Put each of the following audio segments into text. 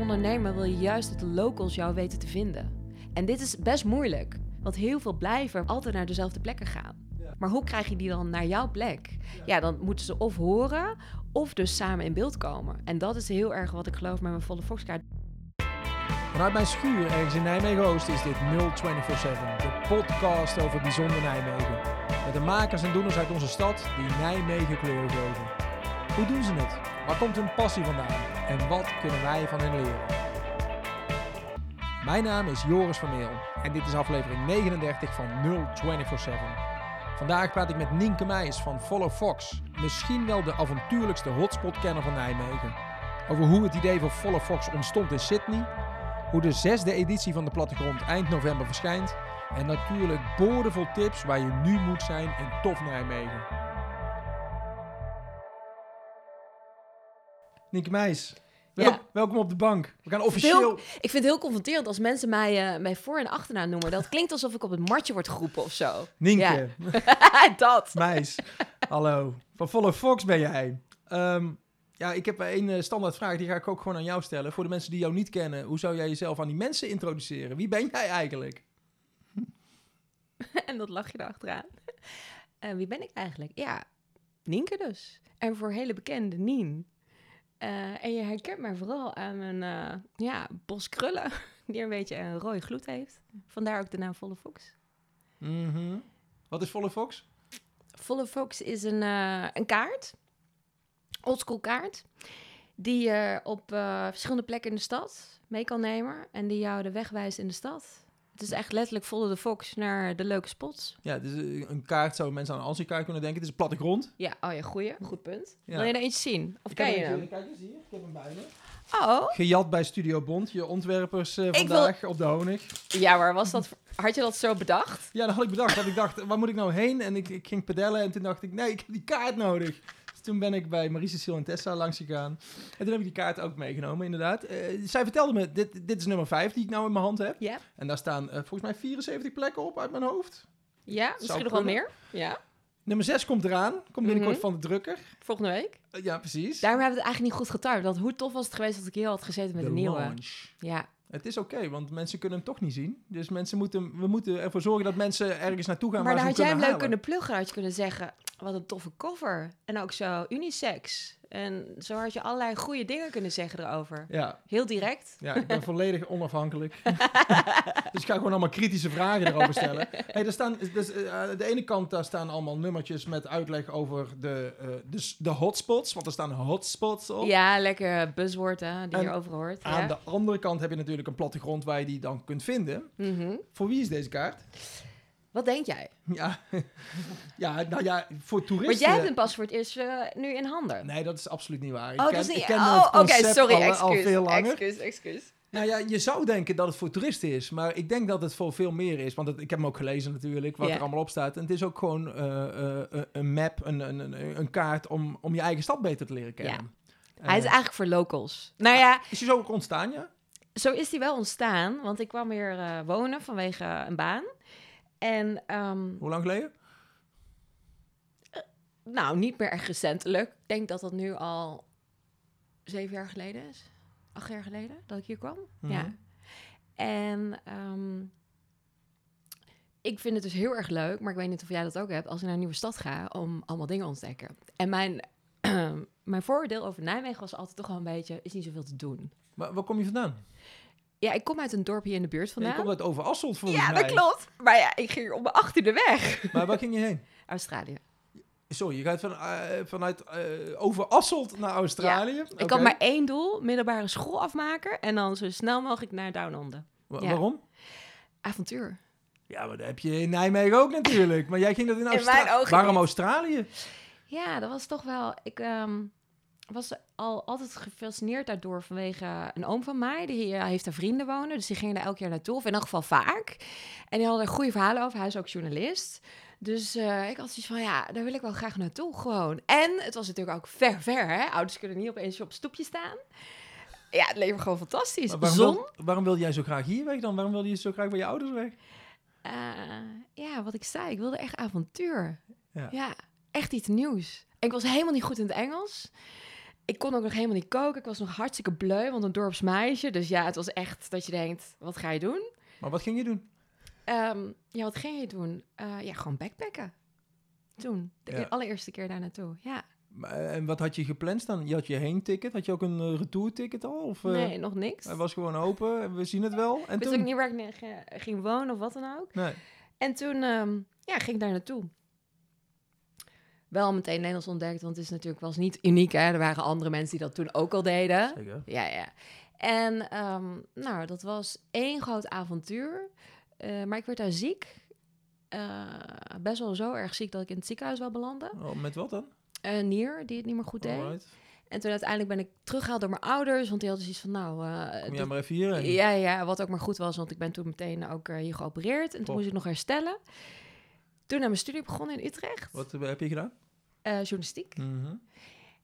ondernemer wil je juist dat de locals jou weten te vinden. En dit is best moeilijk, want heel veel blijven altijd naar dezelfde plekken gaan. Maar hoe krijg je die dan naar jouw plek? Ja, dan moeten ze of horen of dus samen in beeld komen. En dat is heel erg wat ik geloof met mijn volle Foxkaart. Vanuit mijn schuur ergens in Nijmegen-Oost is dit 0247, de podcast over bijzonder Nijmegen. Met de makers en doeners uit onze stad die Nijmegen kleur geven. Hoe doen ze het? Waar komt hun passie vandaan? En wat kunnen wij van hen leren? Mijn naam is Joris van Meel en dit is aflevering 39 van 0247. Vandaag praat ik met Nienke Meijs van Follow Fox, misschien wel de avontuurlijkste hotspot-kenner van Nijmegen. Over hoe het idee voor Follow Fox ontstond in Sydney, hoe de zesde editie van de Plattegrond eind november verschijnt en natuurlijk boordevol tips waar je nu moet zijn in tof Nijmegen. Nienke Meijs, Ja. welkom op de bank. We gaan officieel... Heel, ik vind het heel confronterend als mensen mij, eh, mij voor- en achternaam noemen. Dat klinkt alsof ik op het matje word geroepen of zo. Nienke, Ja. dat. Meis, hallo. Van Follow Fox ben jij. Ehm, ja, ik heb één eh, standaard vraag, die ga ik ook gewoon aan jou stellen. Voor de mensen die jou niet kennen, hoe zou jij jezelf aan die mensen introduceren? Wie ben jij eigenlijk? En dat lach je erachteraan. En wie ben ik eigenlijk? Ja, Nienke dus. En voor hele bekende Nien. Eh, en je herkent mij vooral aan mijn eh, ja, bos krullen, die een beetje een rode gloed heeft. Vandaar ook de naam Volle Fox. Mhm. Wat is Follow Fox? Volle Fox is een, eh, een kaart, oldschool kaart, die je op verschillende plekken in de stad mee kan nemen en die jou de weg wijst in de stad. Het is echt letterlijk Follow the Fox naar de leuke spots. Ja, eh, een kaart, zouden mensen aan een Ansi-kaart kunnen denken. Het is een plattegrond. Ja, oh ja, goeie, goed punt. Ja. Wil je er eentje zien? Of heb je hem? Kijk eens hier, ik heb hem bij me. Oh, Gejat bij Studio Bond, je ontwerpers eh, wil- vandaag op de Honig. ja, maar was dat, had je dat zo bedacht? Ja, dat had ik bedacht. Dat ik dacht, waar moet ik nou heen? En ik, ik ging pedellen en toen dacht ik, nee, ik heb die kaart nodig. Toen ben ik bij Marie Cecile en Tessa langs gegaan. En toen heb ik die kaart ook meegenomen, inderdaad. Eh, zij vertelde me, dit, dit is nummer 5 die ik nou in mijn hand heb. Ja. En daar staan eh, volgens mij 74 plekken op uit mijn hoofd. Ja, misschien nog wel meer. Ja, Nummer 6 komt eraan. Komt binnenkort Mhm. van de drukker. volgende week. Eh, ja, precies. Daarom hebben we het eigenlijk niet goed getimed. Want hoe tof was het geweest als ik hier had gezeten met de een nieuwe? launch. Ja, Het is oké, want mensen kunnen hem toch niet zien. Dus mensen moeten, we moeten ervoor zorgen dat mensen ergens naartoe gaan maar waar dan ze had jij hem leuk kunnen pluggen. Had je kunnen zeggen, wat een toffe cover. En ook zo unisex. En zo had je allerlei goede dingen kunnen zeggen erover. Ja, Heel direct. Ja, ik ben volledig onafhankelijk. dus ik ga gewoon allemaal kritische vragen erover stellen. Hey, er staan, dus, eh, de ene kant daar staan allemaal nummertjes met uitleg over de, eh, dus de hotspots. Want er staan hotspots op. Ja, lekker buzzwoord hè, die En je overal hoort. Aan Ja. de andere kant heb je natuurlijk een plattegrond waar je die dan kunt vinden. Mhm. Voor wie is deze kaart? Wat denk jij? Ja, ja nou ja, voor toeristen... Want jij hebt een paswoord eerst eh, nu in handen. Nee, dat is absoluut niet waar. Ik Oh, ken, dat is niet... ik ken oh, oké, sorry, al, excuus. al veel langer. Excuus, excuus. Nou ja, je zou denken dat het voor toeristen is, maar ik denk dat het voor veel meer is. Want het- ik heb hem ook gelezen natuurlijk, wat er allemaal op staat. En het is ook gewoon eh, eh, een map, een, een, een, een kaart om, om je eigen stad beter te leren kennen. Hij is Eh, eigenlijk voor locals. Nou ja, is hij zo ook ontstaan, ja? zo is hij wel ontstaan. Want ik kwam hier eh, wonen vanwege een baan. En ehm, Hoe lang geleden? nou, niet meer echt recentelijk. Ik denk dat dat nu al zeven jaar geleden is. Acht jaar geleden dat ik hier kwam. Mhm. Ja. En ehm, ik vind het dus heel erg leuk, maar ik weet niet of jij dat ook hebt, als ik naar een nieuwe stad ga, om allemaal dingen te ontdekken. En mijn, mijn vooroordeel over Nijmegen was altijd toch wel een beetje, is niet zoveel te doen. Waar, waar kom je vandaan? Ja, ik kom uit een dorp hier in de buurt vandaan. komt uit Overasselt volgens ja, mij. dat klopt. Maar ja, ik ging op mijn achttiende weg. Maar waar ging je heen? Australië. Sorry, je gaat van, eh, vanuit eh, Overasselt naar Australië? Ik had maar één doel, middelbare school afmaken en dan zo snel mogelijk naar Down Under. Wa- ja. Waarom? Avontuur. Ja, maar dat heb je in Nijmegen ook natuurlijk. Maar jij ging dat in Australië. Waarom. Australië? Ja, dat was toch wel. Ik ehm, was al altijd gefascineerd daardoor vanwege een oom van mij. Die eh, heeft daar vrienden wonen, dus die gingen daar elk jaar naartoe, of in elk geval vaak. En die hadden er goede verhalen over. Hij is ook journalist. Dus eh, ik had zoiets van, ja, daar wil ik wel graag naartoe gewoon. En het was natuurlijk ook ver, ver, hè. Ouders kunnen niet opeens op een stoepje staan. Ja, het leven gewoon fantastisch. Maar waarom, Zon. wil- waarom wilde jij zo graag hier weg dan? Waarom wilde je zo graag bij je ouders weg? Eh, ja, wat ik zei, ik wilde echt avontuur. Ja. Ja, echt iets nieuws. Ik was helemaal niet goed in het Engels. Ik kon ook nog helemaal niet koken. Ik was nog hartstikke bleu, want een dorpsmeisje. Dus ja, het was echt dat je denkt, wat ga je doen? Maar wat ging je doen? Ehm, ja, wat ging je doen? Eh, ja, gewoon backpacken. Toen, de Ja. allereerste keer daar naartoe. Ja, eh, En wat had je gepland dan? Je had je heen ticket. Had je ook een eh, retour-ticket al? Of, nee, nog niks. Hij was gewoon open. en We zien het wel. En Ik wist toen? ook niet waar ik ging wonen of wat dan ook. Nee. En toen ehm, ja, ging ik daar naartoe. Wel meteen Nederlands ontdekt, want het is natuurlijk was niet uniek. Hè? Er waren andere mensen die dat toen ook al deden. Zeker. Ja, ja. En ehm, nou, dat was één groot avontuur. Eh, maar ik werd daar ziek. Eh, best wel zo erg ziek dat ik in het ziekenhuis wel belandde. Oh, met wat dan? Een nier die het niet meer goed deed. Alright. En toen uiteindelijk ben ik teruggehaald door mijn ouders. Want die hadden zoiets van, nou... eh, Kom jij maar even hierheen. ja, ja, wat ook maar goed was, want ik ben toen meteen ook hier geopereerd. En toen moest ik nog herstellen. Toen naar mijn studie begonnen in Utrecht, Wat heb je gedaan? eh, journalistiek. Mhm.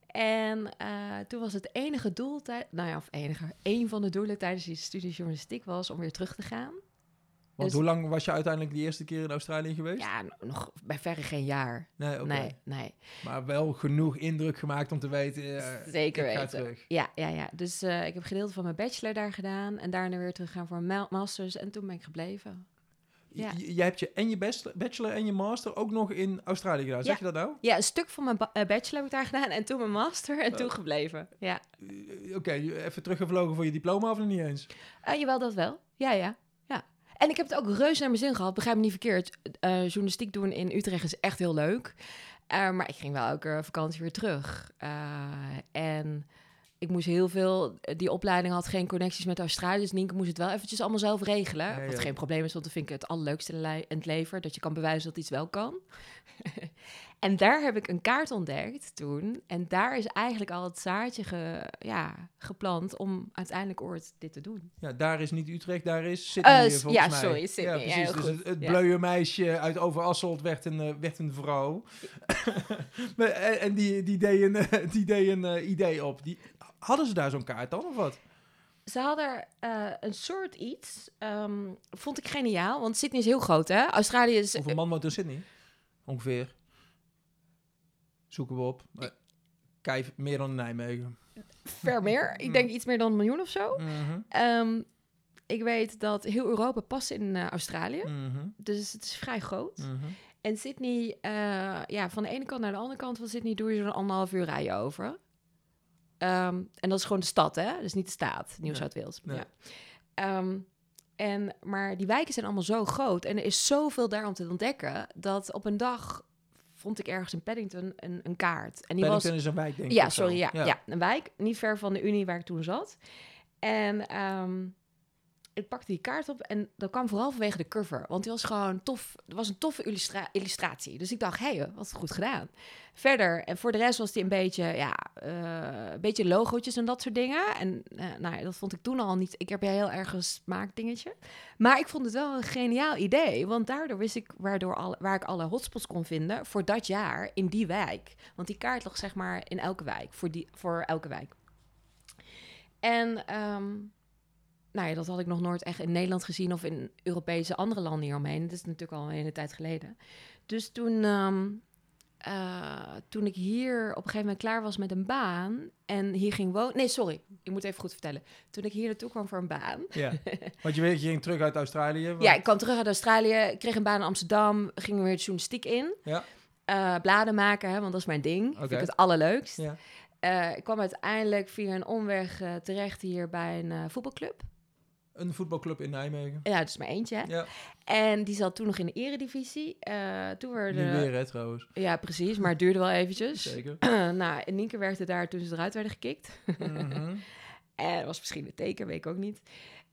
En eh, toen was het enige doel, nou ja, of enige, één van de doelen tijdens die studie journalistiek was om weer terug te gaan. Want Dus- hoe lang was je uiteindelijk de eerste keer in Australië geweest? Ja, nog bij verre geen jaar. Nee, oké. Nee, nee. Maar wel genoeg indruk gemaakt om te weten. eh, Zeker weten. terug. Ja, ja, ja. Dus ik heb gedeelte van mijn bachelor daar gedaan en daarna weer teruggaan voor een ma- masters en toen ben ik gebleven. Ja. Jij hebt je en je bachelor en je master ook nog in Australië gedaan. Zeg Ja. je dat nou? Ja, een stuk van mijn eh, bachelor heb ik daar gedaan en toen mijn master en Oh. toen gebleven. Ja. Eh, Oké, even teruggevlogen voor je diploma of nog niet eens? Eh, jawel, dat wel. Ja, ja, ja. En ik heb het ook reuze naar mijn zin gehad. Begrijp me niet verkeerd. Eh, journalistiek doen in Utrecht is echt heel leuk. Eh, maar ik ging wel elke vakantie weer terug. Eh, en ik moest heel veel... Die opleiding had geen connecties met Australië. Dus Nienke moest het wel eventjes allemaal zelf regelen. Wat ja. geen probleem is, want dat vind ik het allerleukste in het leven. Dat je kan bewijzen dat iets wel kan. en daar heb ik een kaart ontdekt toen. En daar is eigenlijk al het zaadje ge- ja, geplant om uiteindelijk ooit dit te doen. Ja, daar is niet Utrecht, daar is Sydney Eh, eh, s- volgens ja, mij. sorry, Sydney. Ja, precies. dus het, het bleuwe meisje uit Overasselt werd een, eh, werd een vrouw. En die, die deed een, eh, die deed een eh, idee op. Die, hadden ze daar zo'n kaart dan, of wat? Ze hadden eh, een soort iets, ehm, vond ik geniaal, want Sydney is heel groot, hè? Australië is... Hoeveel man woont in Sydney? Ongeveer. Zoeken we op. Kijk, meer dan Nijmegen. ver meer. Ik denk iets meer dan een miljoen of zo. Mhm, Ehm, ik weet dat heel Europa past in eh, Australië. mhm, Dus het is vrij groot. mhm. En Sydney, eh, ja, van de ene kant naar de andere kant van Sydney doe je zo'n anderhalf uur rijden over. Ehm, en dat is gewoon de stad, hè? Dus niet de staat, Nieuw Zuid-Wales. Ja. Ehm, en, maar die wijken zijn allemaal zo groot en er is zoveel daar om te ontdekken, dat op een dag vond ik ergens in Paddington een, een kaart. En die Paddington was is een wijk, denk ik. ja, sorry, ja, ja. een wijk, niet ver van de Unie waar ik toen zat. En ehm, ik pakte die kaart op en dat kwam vooral vanwege de cover. Want die was gewoon tof. Het was een toffe illustra- illustratie. Dus ik dacht, hé, hey, wat goed gedaan. Verder, en voor de rest was die een beetje, ja, eh, een beetje logootjes en dat soort dingen. En eh, nou dat vond ik toen al niet. Ik heb heel erg een smaakdingetje. Maar ik vond het wel een geniaal idee. Want daardoor wist ik waardoor alle, waar ik alle hotspots kon vinden voor dat jaar in die wijk. Want die kaart lag zeg maar in elke wijk, voor, die, voor elke wijk. En ehm, nou ja, dat had ik nog nooit echt in Nederland gezien of in Europese andere landen hieromheen. Dat is natuurlijk al een hele tijd geleden. Dus toen, ehm, eh, toen ik hier op een gegeven moment klaar was met een baan en hier ging wonen... Nee, sorry, ik moet even goed vertellen. Toen ik hier naartoe kwam voor een baan... Ja. Want je weet, je ging terug uit Australië. want- Ja, ik kwam terug uit Australië, kreeg een baan in Amsterdam, ging weer de journalistiek in. Ja. Eh, bladen maken, hè, want dat is mijn ding. Vind Oké. ik het allerleukst. Ja. Eh, ik kwam uiteindelijk via een omweg terecht hier bij een voetbalclub. Een voetbalclub in Nijmegen. Ja, het is maar eentje. Hè? Ja, En die zat toen nog in de eredivisie. Eh toen nu werden... weer hè, trouwens. Ja, precies, maar het duurde wel eventjes. Zeker. nou, en Nienke werkte daar toen ze eruit werden gekikt. Mhm. En dat was misschien een teken, weet ik ook niet.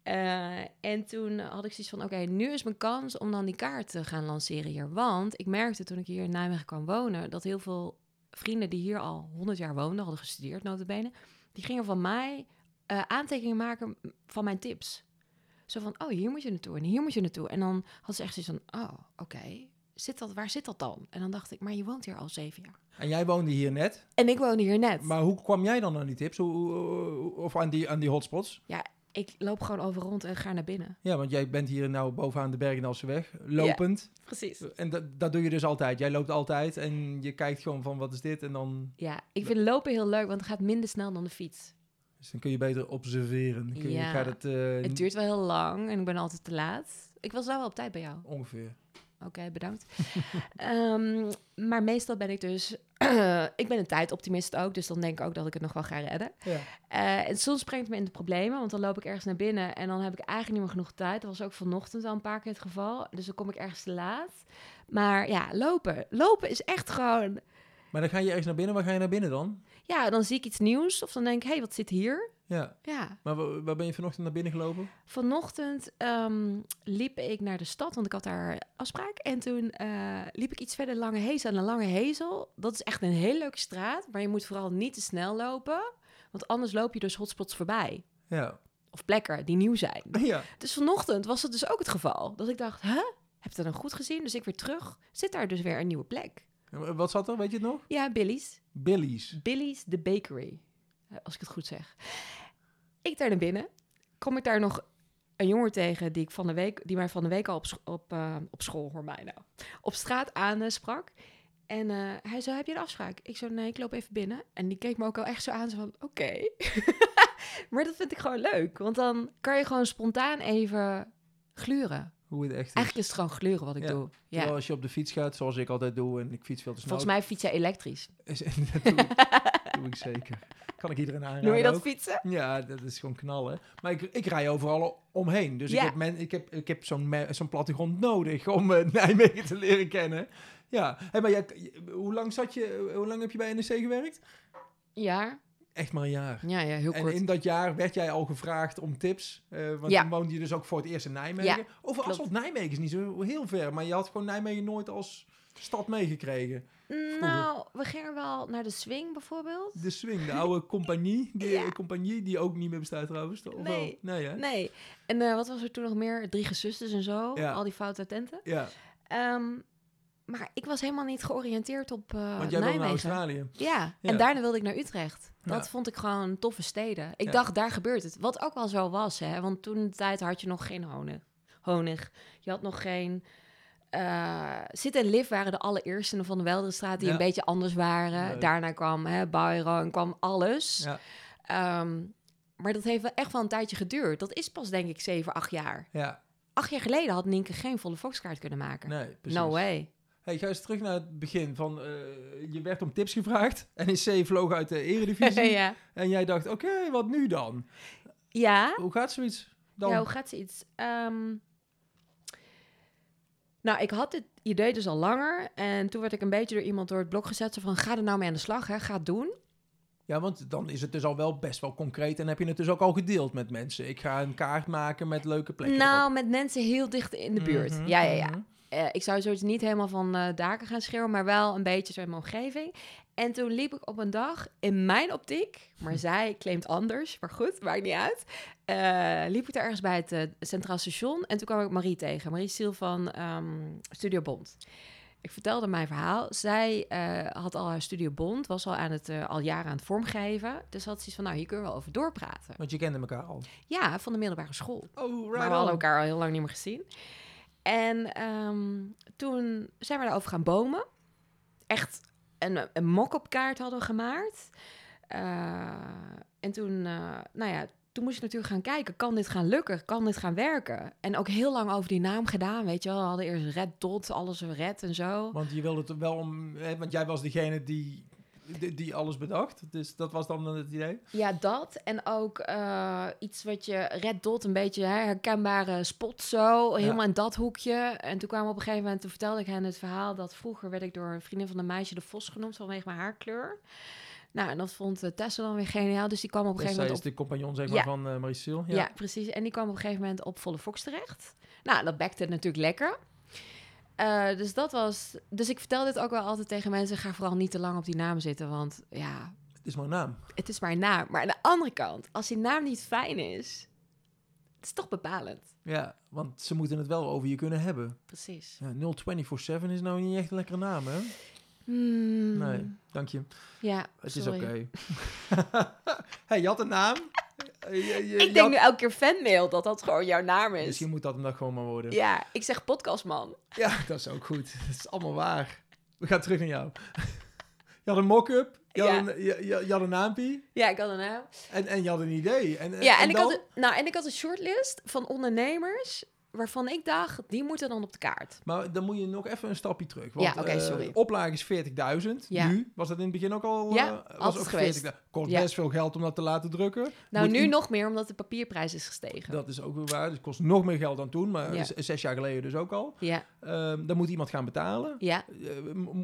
Eh, en toen had ik zoiets van, oké, nu is mijn kans om dan die kaart te gaan lanceren hier. Want ik merkte toen ik hier in Nijmegen kwam wonen, dat heel veel vrienden die hier al 100 jaar woonden, hadden gestudeerd, notabene, die gingen van mij eh, aantekeningen maken van mijn tips. Zo van, oh, hier moet je naartoe en hier moet je naartoe. En dan had ze echt zoiets van, oh, oké, zit dat, waar zit dat dan? En dan dacht ik, maar je woont hier al zeven jaar. En jij woonde hier net. En ik woonde hier net. Maar hoe kwam jij dan aan die tips? Hoe, of aan die, aan die hotspots? ik loop gewoon over rond en ga naar binnen. Ja, want jij bent hier nou bovenaan de Bergendalse weg, lopend. Precies. En dat, dat doe je dus altijd. Jij loopt altijd en je kijkt gewoon van wat is dit en dan, Ja, ik vind lopen heel leuk, want het gaat minder snel dan de fiets. Dus dan kun je beter observeren. Dan kun je, Ja. gaat het, eh, Het duurt wel heel lang en ik ben altijd te laat. Ik was wel wel op tijd bij jou. ongeveer. Oké, bedankt. Ehm, maar meestal ben ik dus... ik ben een tijdoptimist ook, dus dan denk ik ook dat ik het nog wel ga redden. Ja. Eh, en soms brengt het me in de problemen, want dan loop ik ergens naar binnen en dan heb ik eigenlijk niet meer genoeg tijd. Dat was ook vanochtend al een paar keer het geval. Dus dan kom ik ergens te laat. Maar ja, lopen. Lopen is echt gewoon... Maar dan ga je ergens naar binnen. Waar ga je naar binnen dan? Ja, dan zie ik iets nieuws of dan denk ik, hé, hey, wat zit hier? Ja. Ja, Maar wa- waar ben je vanochtend naar binnen gelopen? vanochtend ehm, liep ik naar de stad, want ik had daar afspraak. En toen eh, liep ik iets verder Lange Hezel. En de Lange Hezel, dat is echt een hele leuke straat. Maar je moet vooral niet te snel lopen, want anders loop je dus hotspots voorbij. Ja. Of plekken die nieuw zijn. Ja. Dus vanochtend was het dus ook het geval. Dat ik dacht, hè? Heb je dat dan goed gezien? Dus ik weer terug. Zit daar dus weer een nieuwe plek. Wat zat er? Weet je het nog? Ja, Billy's. Billy's. Billy's The Bakery. Eh, Als ik het goed zeg. Ik daar naar binnen. Kom ik daar nog een jongen tegen die, ik van de week, die mij van de week al op, op, eh, op school, hoor mij nou, op straat aansprak. En eh, hij zei, heb je een afspraak? Ik zo, nee, ik loop even binnen. En die keek me ook al echt zo aan, zo van, oké. maar dat vind ik gewoon leuk. Want dan kan je gewoon spontaan even gluren. Hoe het echt is. Eigenlijk is het gewoon gluren wat ik Ja. doe. Ja. Terwijl als je op de fiets gaat, zoals ik altijd doe, en ik fiets veel te snel. Volgens mij fiets jij elektrisch. Is- dat doe, ik, doe ik zeker. Kan ik iedereen aanraden Noem je dat ook. fietsen? Ja, dat is gewoon knallen. Maar ik, ik rij overal omheen. Dus Ja. ik heb, men, ik heb, ik heb zo'n zo'n plattegrond nodig om eh, Nijmegen te leren kennen. Ja, hey, maar jij, hoe lang zat je, hoe lang heb je bij NEC gewerkt? Ja. Echt maar een jaar. Ja, ja, heel En kort. in dat jaar werd jij al gevraagd om tips. eh, want Ja. toen woonde je dus ook voor het eerst in Nijmegen. Ja, Over. Asselt Nijmegen is niet zo heel ver. Maar je had gewoon Nijmegen nooit als stad meegekregen. Nou, we gingen wel naar de swing bijvoorbeeld. De Swing, de oude compagnie. Die, Ja. compagnie die ook niet meer bestaat trouwens. Of wel? Nee. Nee, hè? Nee. En eh, wat was er toen nog meer? Drie gezusters en zo. Ja. Al die foute tenten. Ja, Ehm, maar ik was helemaal niet georiënteerd op eh want jij Nijmegen. Australië. Ja. Ja. en daarna wilde ik naar Utrecht. Dat Ja. vond ik gewoon toffe steden. Ik Ja. dacht, daar gebeurt het. Wat ook wel zo was, hè. Want toen de tijd had je nog geen honig. honig. Je had nog geen... eh Zit en Liv waren de allereerste van de Welderstraat die een beetje anders waren. Leuk. Daarna kwam hè, Byron, kwam alles. Ja, Ehm, maar dat heeft wel echt wel een tijdje geduurd. Dat is pas denk ik 7, 8 jaar. ja. Acht jaar geleden had Nienke geen volle Foxkaart kunnen maken. nee, precies. no way. Hey, ga eens terug naar het begin. Van, eh, je werd om tips gevraagd. NEC vloog uit de eredivisie. ja. En jij dacht, oké, wat nu dan? Ja. Hoe gaat zoiets dan? Ja, hoe gaat ze iets? Ehm, nou, ik had dit idee dus al langer. En toen werd ik een beetje door iemand door het blok gezet. Zo van, ga er nou mee aan de slag, hè. Ga het doen. Ja, want dan is het dus al wel best wel concreet. En heb je het dus ook al gedeeld met mensen. Ik ga een kaart maken met leuke plekken nou, erop. met mensen heel dicht in de buurt. Mhm, Ja, ja, ja. mhm. Eh, ik zou zoiets niet helemaal van eh, daken gaan schreeuwen, maar wel een beetje zo in mijn omgeving. En toen liep ik op een dag in mijn optiek, maar zij claimt anders, maar goed, maakt niet uit. eh, liep ik ergens bij het Centraal Station en toen kwam ik Marie tegen, Marie Stiel van ehm, Studio Bond. Ik vertelde mijn verhaal. Zij had al haar Studio Bond, was al, aan het, al jaren aan het vormgeven. Dus had ze iets van, nou, hier kunnen we wel over doorpraten. Want je kende elkaar al. Ja, van de middelbare school. Oh, right Maar we hadden elkaar al heel lang niet meer gezien. En ehm, toen zijn we daarover gaan bomen. Echt een, een mock-up kaart hadden gemaakt. Eh, en toen, eh, nou ja, toen moest je natuurlijk gaan kijken, kan dit gaan lukken? Kan dit gaan werken? En ook heel lang over die naam gedaan, weet je wel. We hadden eerst Red Dot, alles Red en zo. Want je wilde het wel om... Hè, want jij was degene die, die, die alles bedacht. Dus dat was dan het idee. Ja, dat. En ook eh, iets wat je... Red Dot, een beetje hè, herkenbare spot zo. Helemaal in dat hoekje. En toen kwamen we op een gegeven moment... Toen vertelde ik hen het verhaal dat vroeger werd ik door een vriendin van een meisje de Vos genoemd vanwege mijn haarkleur. Nou, en dat vond eh, Tessa dan weer geniaal. Dus die kwam op een gegeven zij moment is op... de compagnon zeg maar, Ja. van Marie Stiel. Ja. precies. En die kwam op een gegeven moment op Volle Fox terecht. Nou, dat bekte natuurlijk lekker. Eh, dus dat was... Dus ik vertel dit ook wel altijd tegen mensen. Ga vooral niet te lang op die naam zitten. Want ja, Het is maar een naam. het is maar een naam. Maar aan de andere kant, als die naam niet fijn is, het is toch bepalend. Ja, want ze moeten het wel over je kunnen hebben. Precies. Ja, 0247 is nou niet echt een lekkere naam, hè? Hmm, Nee, dank je. Ja, Het sorry. is oké. hey, je had een naam. Je- je- je Ik denk had- nu elke keer fanmail dat dat gewoon jouw naam is. Misschien moet dat hem dan gewoon maar worden. Ja, ik zeg podcastman. Ja, dat is ook goed. Dat is allemaal waar. We gaan terug naar jou. Je had een mock-up, je, had Ja. een- je, je, je had een naampie Ja, ik had een naam. en, en je had een idee. En, Ja, en, ik, dan? had een, nou, en ik had een shortlist van ondernemers waarvan ik dacht, die moeten dan op de kaart. Maar dan moet je nog even een stapje terug. Want, Ja, oké, eh, sorry. oplage is 40.000. Ja. Nu, was dat in het begin ook al? Ja, eh, was ook geweest. 40.000. Kost Ja. best veel geld om dat te laten drukken. Nou, Moet nu nog meer, omdat de papierprijs is gestegen. Dat is ook weer waar. Dus het kost nog meer geld dan toen. Maar Ja. zes jaar geleden dus ook al. Ja, Ehm, dan moet iemand gaan betalen. ja, Eh,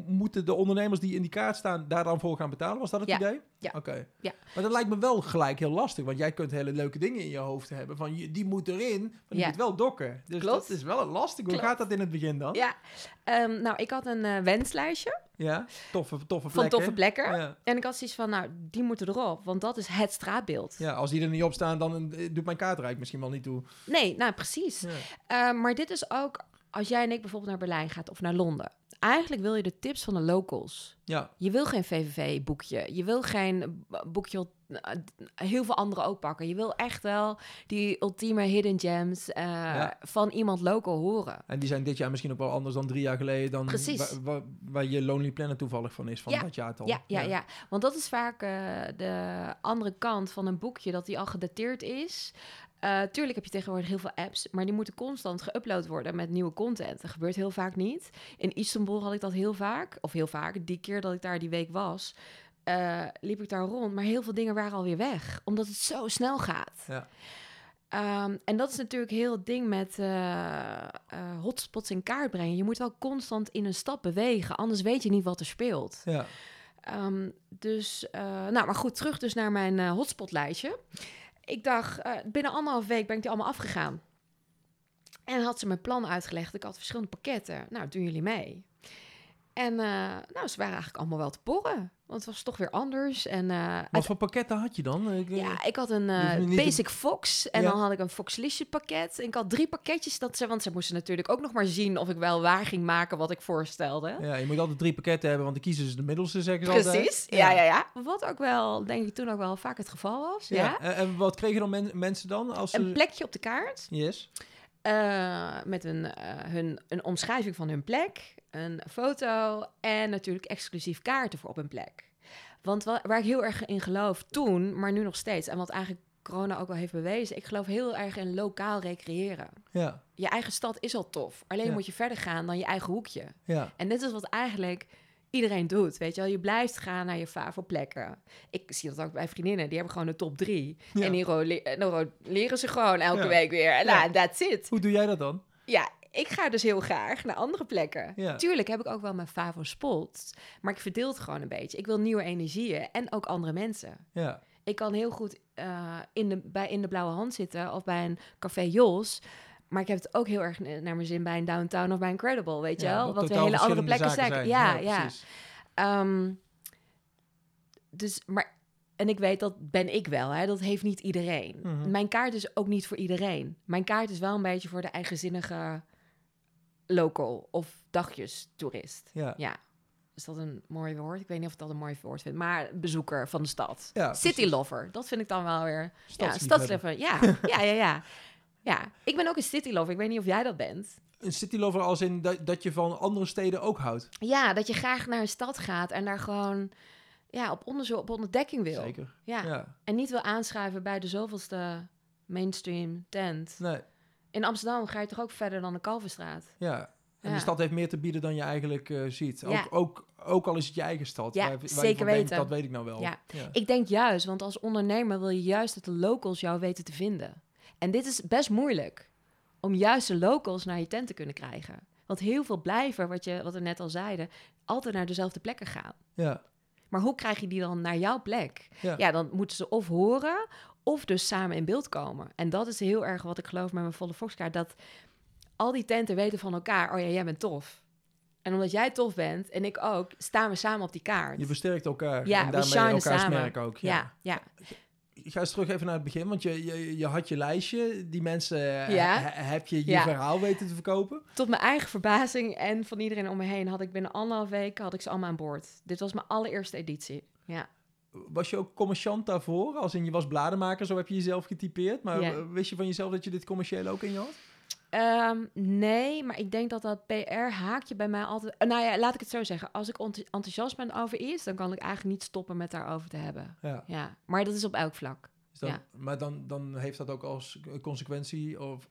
moeten de ondernemers die in die kaart staan daar dan voor gaan betalen? Was dat het idee? Ja. Oké. Ja. Maar dat lijkt me wel gelijk heel lastig. Want jij kunt hele leuke dingen in je hoofd hebben. Van je- die moet erin, maar die Ja. moet wel dokken. Dus Klopt. dat is wel lastig. Hoe Klopt. gaat dat in het begin dan? ja. Ehm, nou, ik had een eh, wenslijstje Ja? Toffe, toffe van plekken. toffe plekken. Ja. En ik had zoiets van, nou, die moeten erop, want dat is het straatbeeld. ja, als die er niet op staan, dan eh, doet mijn kaartrijk misschien wel niet toe. Nee, nou, precies. Ehm, maar dit is ook, als jij en ik bijvoorbeeld naar Berlijn gaat of naar Londen. Eigenlijk wil je de tips van de locals. Ja. Je wil geen VVV-boekje. Je wil geen boekje, eh, heel veel anderen ook pakken. Je wil echt wel die ultieme hidden gems eh, Ja. van iemand local horen. En die zijn dit jaar misschien ook wel anders dan drie jaar geleden. Dan Precies. Waar, waar, waar je Lonely Planet toevallig van is, van Ja. dat jaartal. Ja, ja, ja, Want dat is vaak eh, de andere kant van een boekje, dat die al gedateerd is. Eh, tuurlijk heb je tegenwoordig heel veel apps, maar die moeten constant geüpload worden met nieuwe content. Dat gebeurt heel vaak niet. In Istanbul had ik dat heel vaak, of heel vaak. Die keer dat ik daar die week was, eh, liep ik daar rond, maar heel veel dingen waren alweer weg, omdat het zo snel gaat. Ja. Ehm, en dat is natuurlijk heel het ding met eh, hotspots in kaart brengen. Je moet wel constant in een stad bewegen, anders weet je niet wat er speelt. Ja. Ehm, dus, nou, maar goed, terug dus naar mijn hotspotlijstje. Ik dacht, eh, binnen anderhalf week ben ik die allemaal afgegaan. En had ze mijn plan uitgelegd. Ik had verschillende pakketten. Nou, doen jullie mee? En eh, nou, ze waren eigenlijk allemaal wel te porren. Want het was toch weer anders. En eh, Wat voor pakketten had je dan? Ik, eh, ja, ik had een eh, Basic Fox en Ja. dan had ik een Fox Licious pakket. En ik had drie pakketjes, dat ze, want ze moesten natuurlijk ook nog maar zien of ik wel waar ging maken wat ik voorstelde. Ja, je moet altijd drie pakketten hebben, want de kiezen ze de middelste, zeggen ze altijd. Precies, ja. ja, ja, Wat ook wel, denk ik, toen ook wel vaak het geval was. Ja. Ja. En, en wat kregen dan men- mensen dan? Als ze... Een plekje op de kaart Yes. met een, hun, een omschrijving van hun plek, een foto en natuurlijk exclusief kaarten voor op een plek. Want wa- waar ik heel erg in geloof toen, maar nu nog steeds, en wat eigenlijk corona ook wel heeft bewezen, ik geloof heel erg in lokaal recreëren. Ja, Je eigen stad is al tof, alleen Ja. moet je verder gaan dan je eigen hoekje. ja. En dit is wat eigenlijk iedereen doet, weet je wel. Je blijft gaan naar je favo-plekken. Ik zie dat ook bij vriendinnen, die hebben gewoon de top drie. Ja. En die leren ze gewoon elke week weer. En Ja. nou, that's it. Hoe doe jij dat dan? Ja, ik ga dus heel graag naar andere plekken. Ja. Tuurlijk heb ik ook wel mijn favo-spots, maar ik verdeel het gewoon een beetje. Ik wil nieuwe energieën en ook andere mensen. Ja, Ik kan heel goed eh, in, de, bij In de Blauwe Hand zitten of bij een Café Jos. Maar ik heb het ook heel erg naar mijn zin bij een Downtown of bij een Credible, weet je ja, wel? wat weer hele andere plekken zijn. zijn. Ja, ja. Ehm, dus, maar, en ik weet dat ben ik wel, hè? dat heeft niet iedereen. Mhm. Mijn kaart is ook niet voor iedereen. Mijn kaart is wel een beetje voor de eigenzinnige local of dagjes toerist. Ja. Ja. Is dat een mooi woord? Ik weet niet of ik dat een mooi woord vind. Maar bezoeker van de stad. Ja, City lover. Dat vind ik dan wel weer. Ja. Ja, ja, ja, ja. Ja, ik ben ook een city lover. Ik weet niet of jij dat bent. Een citylover als in dat, dat je van andere steden ook houdt. Ja, dat je graag naar een stad gaat en daar gewoon ja, op onderzoek, op ontdekking wil. Zeker. Ja. Ja. En niet wil aanschrijven bij de zoveelste mainstream tent. Nee. In Amsterdam ga je toch ook verder dan de Kalverstraat? Ja. En Ja. de stad heeft meer te bieden dan je eigenlijk eh, ziet. Ook, Ja. ook, ook al is het je eigen stad. Ja, waar- waar je zeker denkt, weten. dat weet ik nou wel. Ja. Ja. Ik denk juist, want als ondernemer wil je juist dat de locals jou weten te vinden. En dit is best moeilijk om juist de locals naar je tent te kunnen krijgen. Want heel veel blijven, wat, je, wat we net al zeiden, altijd naar dezelfde plekken gaan. Ja. Maar hoe krijg je die dan naar jouw plek? Ja. Ja, dan moeten ze of horen of dus samen in beeld komen. En dat is heel erg wat ik geloof met mijn volle Foxkaart. Dat al die tenten weten van elkaar, oh ja, jij bent tof. En omdat jij tof bent en ik ook, staan we samen op die kaart. Je versterkt elkaar. Ja, en daarmee elkaars samen. merk ook. ja, ja. Ik ga eens terug even naar het begin, want je, je, je had je lijstje. Die mensen eh, Ja. he- heb je je Ja. verhaal weten te verkopen. Tot mijn eigen verbazing en van iedereen om me heen had ik binnen anderhalf week had ik ze allemaal aan boord. Dit was mijn allereerste editie. Ja, Was je ook commerciant daarvoor? Als in je was blademaker, zo heb je jezelf getypeerd. Maar wist je van jezelf dat je dit commerciële ook in je had? Ehm, nee, maar ik denk dat dat PR-haakje bij mij altijd... eh, Nou ja, laat ik het zo zeggen. Als ik enthousiast ben over iets, dan kan ik eigenlijk niet stoppen met daarover te hebben. Ja. Ja, maar dat is op elk vlak. Dan- Ja. Maar dan, dan heeft dat ook als consequentie of,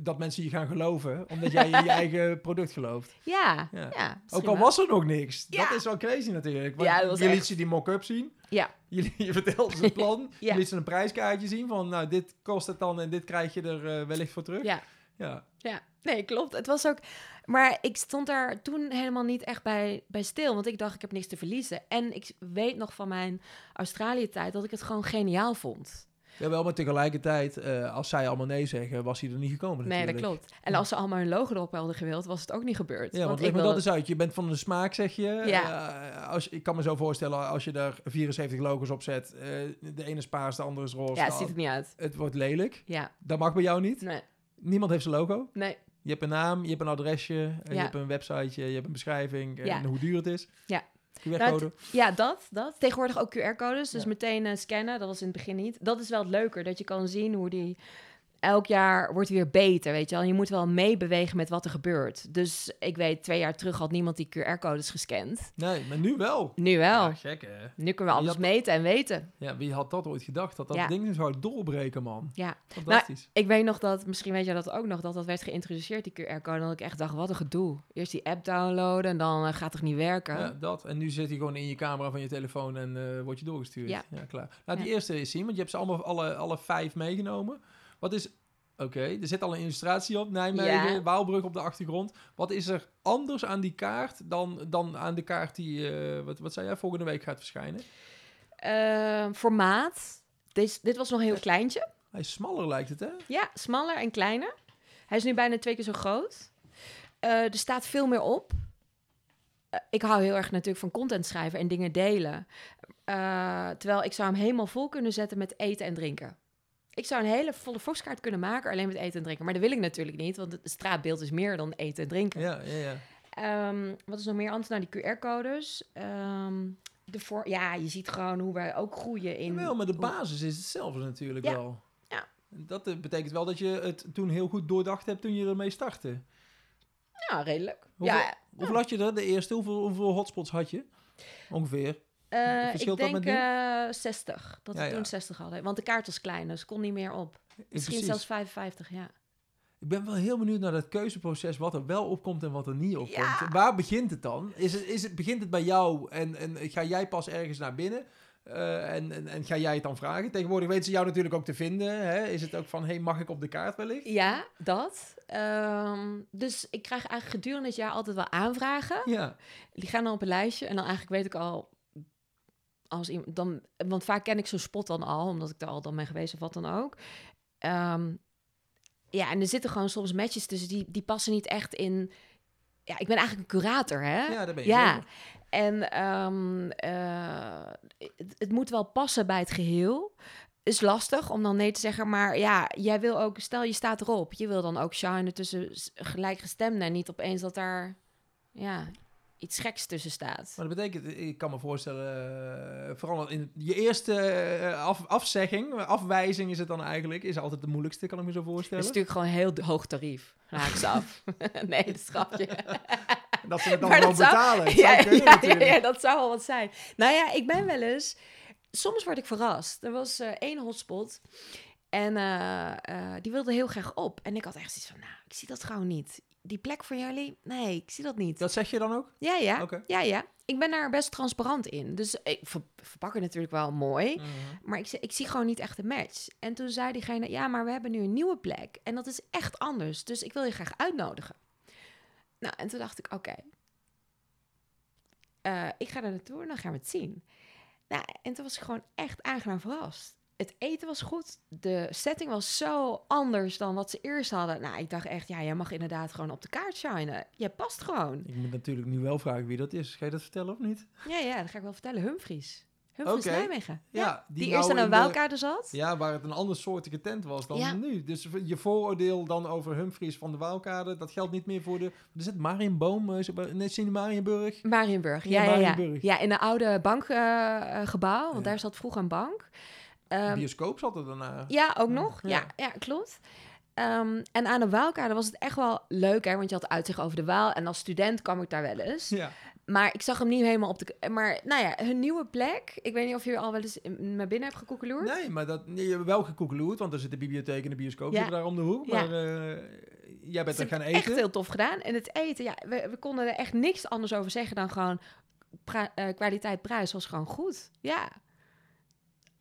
dat mensen je gaan geloven, omdat jij in je eigen product gelooft. Ja, Ja. ja. Ook al wel. was er nog niks. Ja. Dat is wel crazy natuurlijk. Want je liet echt- ze die mock-up zien. Ja. Je, je vertelde ze het plan. Ja. Je liet ze een prijskaartje zien van, nou, dit kost het dan en dit krijg je er eh, wellicht voor terug. Ja, Ja. ja. Nee, klopt. Het was ook... Maar ik stond daar toen helemaal niet echt bij, bij stil. Want ik dacht, ik heb niks te verliezen. En ik weet nog van mijn Australië-tijd dat ik het gewoon geniaal vond. Jawel, maar tegelijkertijd, eh, als zij allemaal nee zeggen, was hij er niet gekomen Nee, dat natuurlijk. klopt. En als ze allemaal hun logo erop hadden gewild, was het ook niet gebeurd. Ja, want, ik leg me dat eens uit. Je bent van de smaak, zeg je. Ja. Eh, als, ik kan me zo voorstellen, als je daar 74 logos op zet, eh, de ene is paars, de andere is roze. Ja, het ziet er niet uit. het wordt lelijk. Ja, Dat mag bij jou niet. nee, Niemand heeft zijn logo. nee. Je hebt een naam, je hebt een adresje, eh, je hebt een websiteje, je hebt een beschrijving Ja. en hoe duur het is. Ja. QR-code. Ja, dat, dat. Tegenwoordig ook QR-codes, dus meteen eh, scannen. Dat was in het begin niet. Dat is wel het leuker, dat je kan zien hoe die... Elk jaar wordt weer beter, weet je wel. En je moet wel meebewegen met wat er gebeurt. Dus ik weet, twee jaar terug had niemand die QR-codes gescand. Nee, maar nu wel. Nu wel. Ja, gek hè. Nu kunnen we alles Ja. meten en weten. Ja, wie had dat ooit gedacht? Dat dat Ja. ding zou doorbreken, man. Ja. Fantastisch. Ik weet nog dat, misschien weet jij dat ook nog, dat dat werd geïntroduceerd, die QR-code. En dat ik echt dacht, wat een gedoe. Eerst die app downloaden en dan eh, gaat het niet werken. Ja, dat. En nu zit hij gewoon in je camera van je telefoon en eh word je doorgestuurd. Ja. klaar. Laat die Ja. eerste eens zien, want je hebt ze allemaal alle, alle vijf meegenomen. Wat is... Oké, er zit al een illustratie op. Nijmegen, Ja. Waalbrug op de achtergrond. Wat is er anders aan die kaart dan, dan aan de kaart die, eh, wat, wat zei jij, volgende week gaat verschijnen? Eh, formaat. Dit, dit was nog een heel kleintje. Hij is smaller lijkt het, hè? Ja, smaller en kleiner. Hij is nu bijna twee keer zo groot. Eh, er staat veel meer op. Eh, ik hou heel erg natuurlijk van content schrijven en dingen delen. Terwijl ik zou hem helemaal vol kunnen zetten met eten en drinken. Ik zou een hele volle Foxkaart kunnen maken, alleen met eten en drinken. Maar dat wil ik natuurlijk niet, want het straatbeeld is meer dan eten en drinken. Ja, ja, ja. Ehm, wat is nog meer anders? Nou, die QR-codes. Ehm, de voor, ja, je ziet gewoon hoe wij ook groeien in... Wel, maar de basis is hetzelfde natuurlijk Ja. wel. Ja. Dat eh, betekent wel dat je het toen heel goed doordacht hebt toen je ermee startte. Ja, redelijk. Hoeveel, Ja, hoeveel had je er, de eerste? Hoeveel, hoeveel hotspots had je? Ongeveer. Verschilt ik denk met nu? eh 60. Dat we ja. toen 60 hadden. Want de kaart was klein, dus kon niet meer op. Misschien Precies. zelfs 55, ja. Ik ben wel heel benieuwd naar dat keuzeproces, wat er wel opkomt en wat er niet opkomt. Ja. Waar begint het dan? Is het, is het, begint het bij jou en, en ga jij pas ergens naar binnen? Eh, en, en, en ga jij het dan vragen? Tegenwoordig weten ze jou natuurlijk ook te vinden. Hè? Is het ook van, hey, mag ik op de kaart wellicht? Ja, dat. Ehm, dus ik krijg eigenlijk gedurende het jaar altijd wel aanvragen. Ja, Die gaan dan op een lijstje. En dan eigenlijk weet ik al... Als iemand, dan, want vaak ken ik zo'n spot dan al, omdat ik daar al dan ben geweest of wat dan ook. Ehm, ja, en er zitten gewoon soms matches tussen die, die passen niet echt in... Ja, ik ben eigenlijk een curator, hè? ja daar ben je Ja, zeker. en ehm, eh, het, het moet wel passen bij het geheel. Is lastig om dan nee te zeggen, maar ja, jij wil ook, stel je staat erop, je wil dan ook shine tussen gelijkgestemden en niet opeens dat daar ja, iets geks tussen staat. Maar dat betekent, ik kan me voorstellen, eh, vooral in je eerste eh, af, afzegging, afwijzing is het dan eigenlijk, is altijd de moeilijkste, kan ik me zo Het voorstellen. is natuurlijk gewoon een heel hoog tarief. Haak ze af. nee, dat schrapje. Dat ze het dan dat zou- betalen. Het ja, zou kunnen ja, ja, natuurlijk. ja, dat zou wel wat zijn. Nou ja, ik ben wel eens... Soms word ik verrast. Er was eh, één hotspot en die wilde heel graag op. En ik had echt zoiets van, nou, ik zie dat gewoon niet. Die plek voor jullie? Nee, ik zie dat niet. Dat zeg je dan ook? Ja, ja. Ja, ja. Ik ben daar best transparant in. Dus ik ver- verpak het natuurlijk wel mooi. Maar ik, zie- ik zie gewoon niet echt een match. En toen zei diegene, ja, maar we hebben nu een nieuwe plek. En dat is echt anders. Dus ik wil je graag uitnodigen. Nou, en toen dacht ik, oké. Eh, ik ga daar naartoe en dan gaan we het zien. Nou, en toen was ik gewoon echt aangenaam verrast. Het eten was goed. De setting was zo anders dan wat ze eerst hadden. Nou, ik dacht echt, ja, jij mag inderdaad gewoon op de kaart shinen. Je past gewoon. Ik moet natuurlijk nu wel vragen wie dat is. Ga je dat vertellen of niet? Ja, ja, dat ga ik wel vertellen. Humphries. Humphries. Nijmegen. Ja, Die, nou eerst aan in een de- Waalkade zat. Ja, waar het een ander soortige tent was dan Ja. nu. Dus je vooroordeel dan over Humphries van de Waalkade, dat geldt niet meer voor de... Er zit Marienboom, eh, nee, Sint Marienburg. Marienburg. Ja, Ja, ja, in een oude bankgebouw, want daar zat vroeger een bank. Ehm, bioscoop zat er daarna. ja, ook Ja, nog. ja. Ja, ja, klopt. Ehm, en aan de Waalkade was het echt wel leuk, hè, want je had uitzicht over de Waal. En als student kwam ik daar wel eens. Ja. Maar ik zag hem niet helemaal op de... Maar nou ja, hun nieuwe plek. Ik weet niet of je al wel eens in- naar binnen hebt gekoekeloerd. Nee, maar dat, je hebt wel gekoekeloerd, want er zit de bibliotheek en de bioscoop Ja. daar om de hoek. Ja. Maar eh, jij bent er gaan eten. Echt heel tof gedaan. En het eten, ja, we, we konden er echt niks anders over zeggen dan gewoon... pra- eh, kwaliteit prijs was gewoon goed. Ja.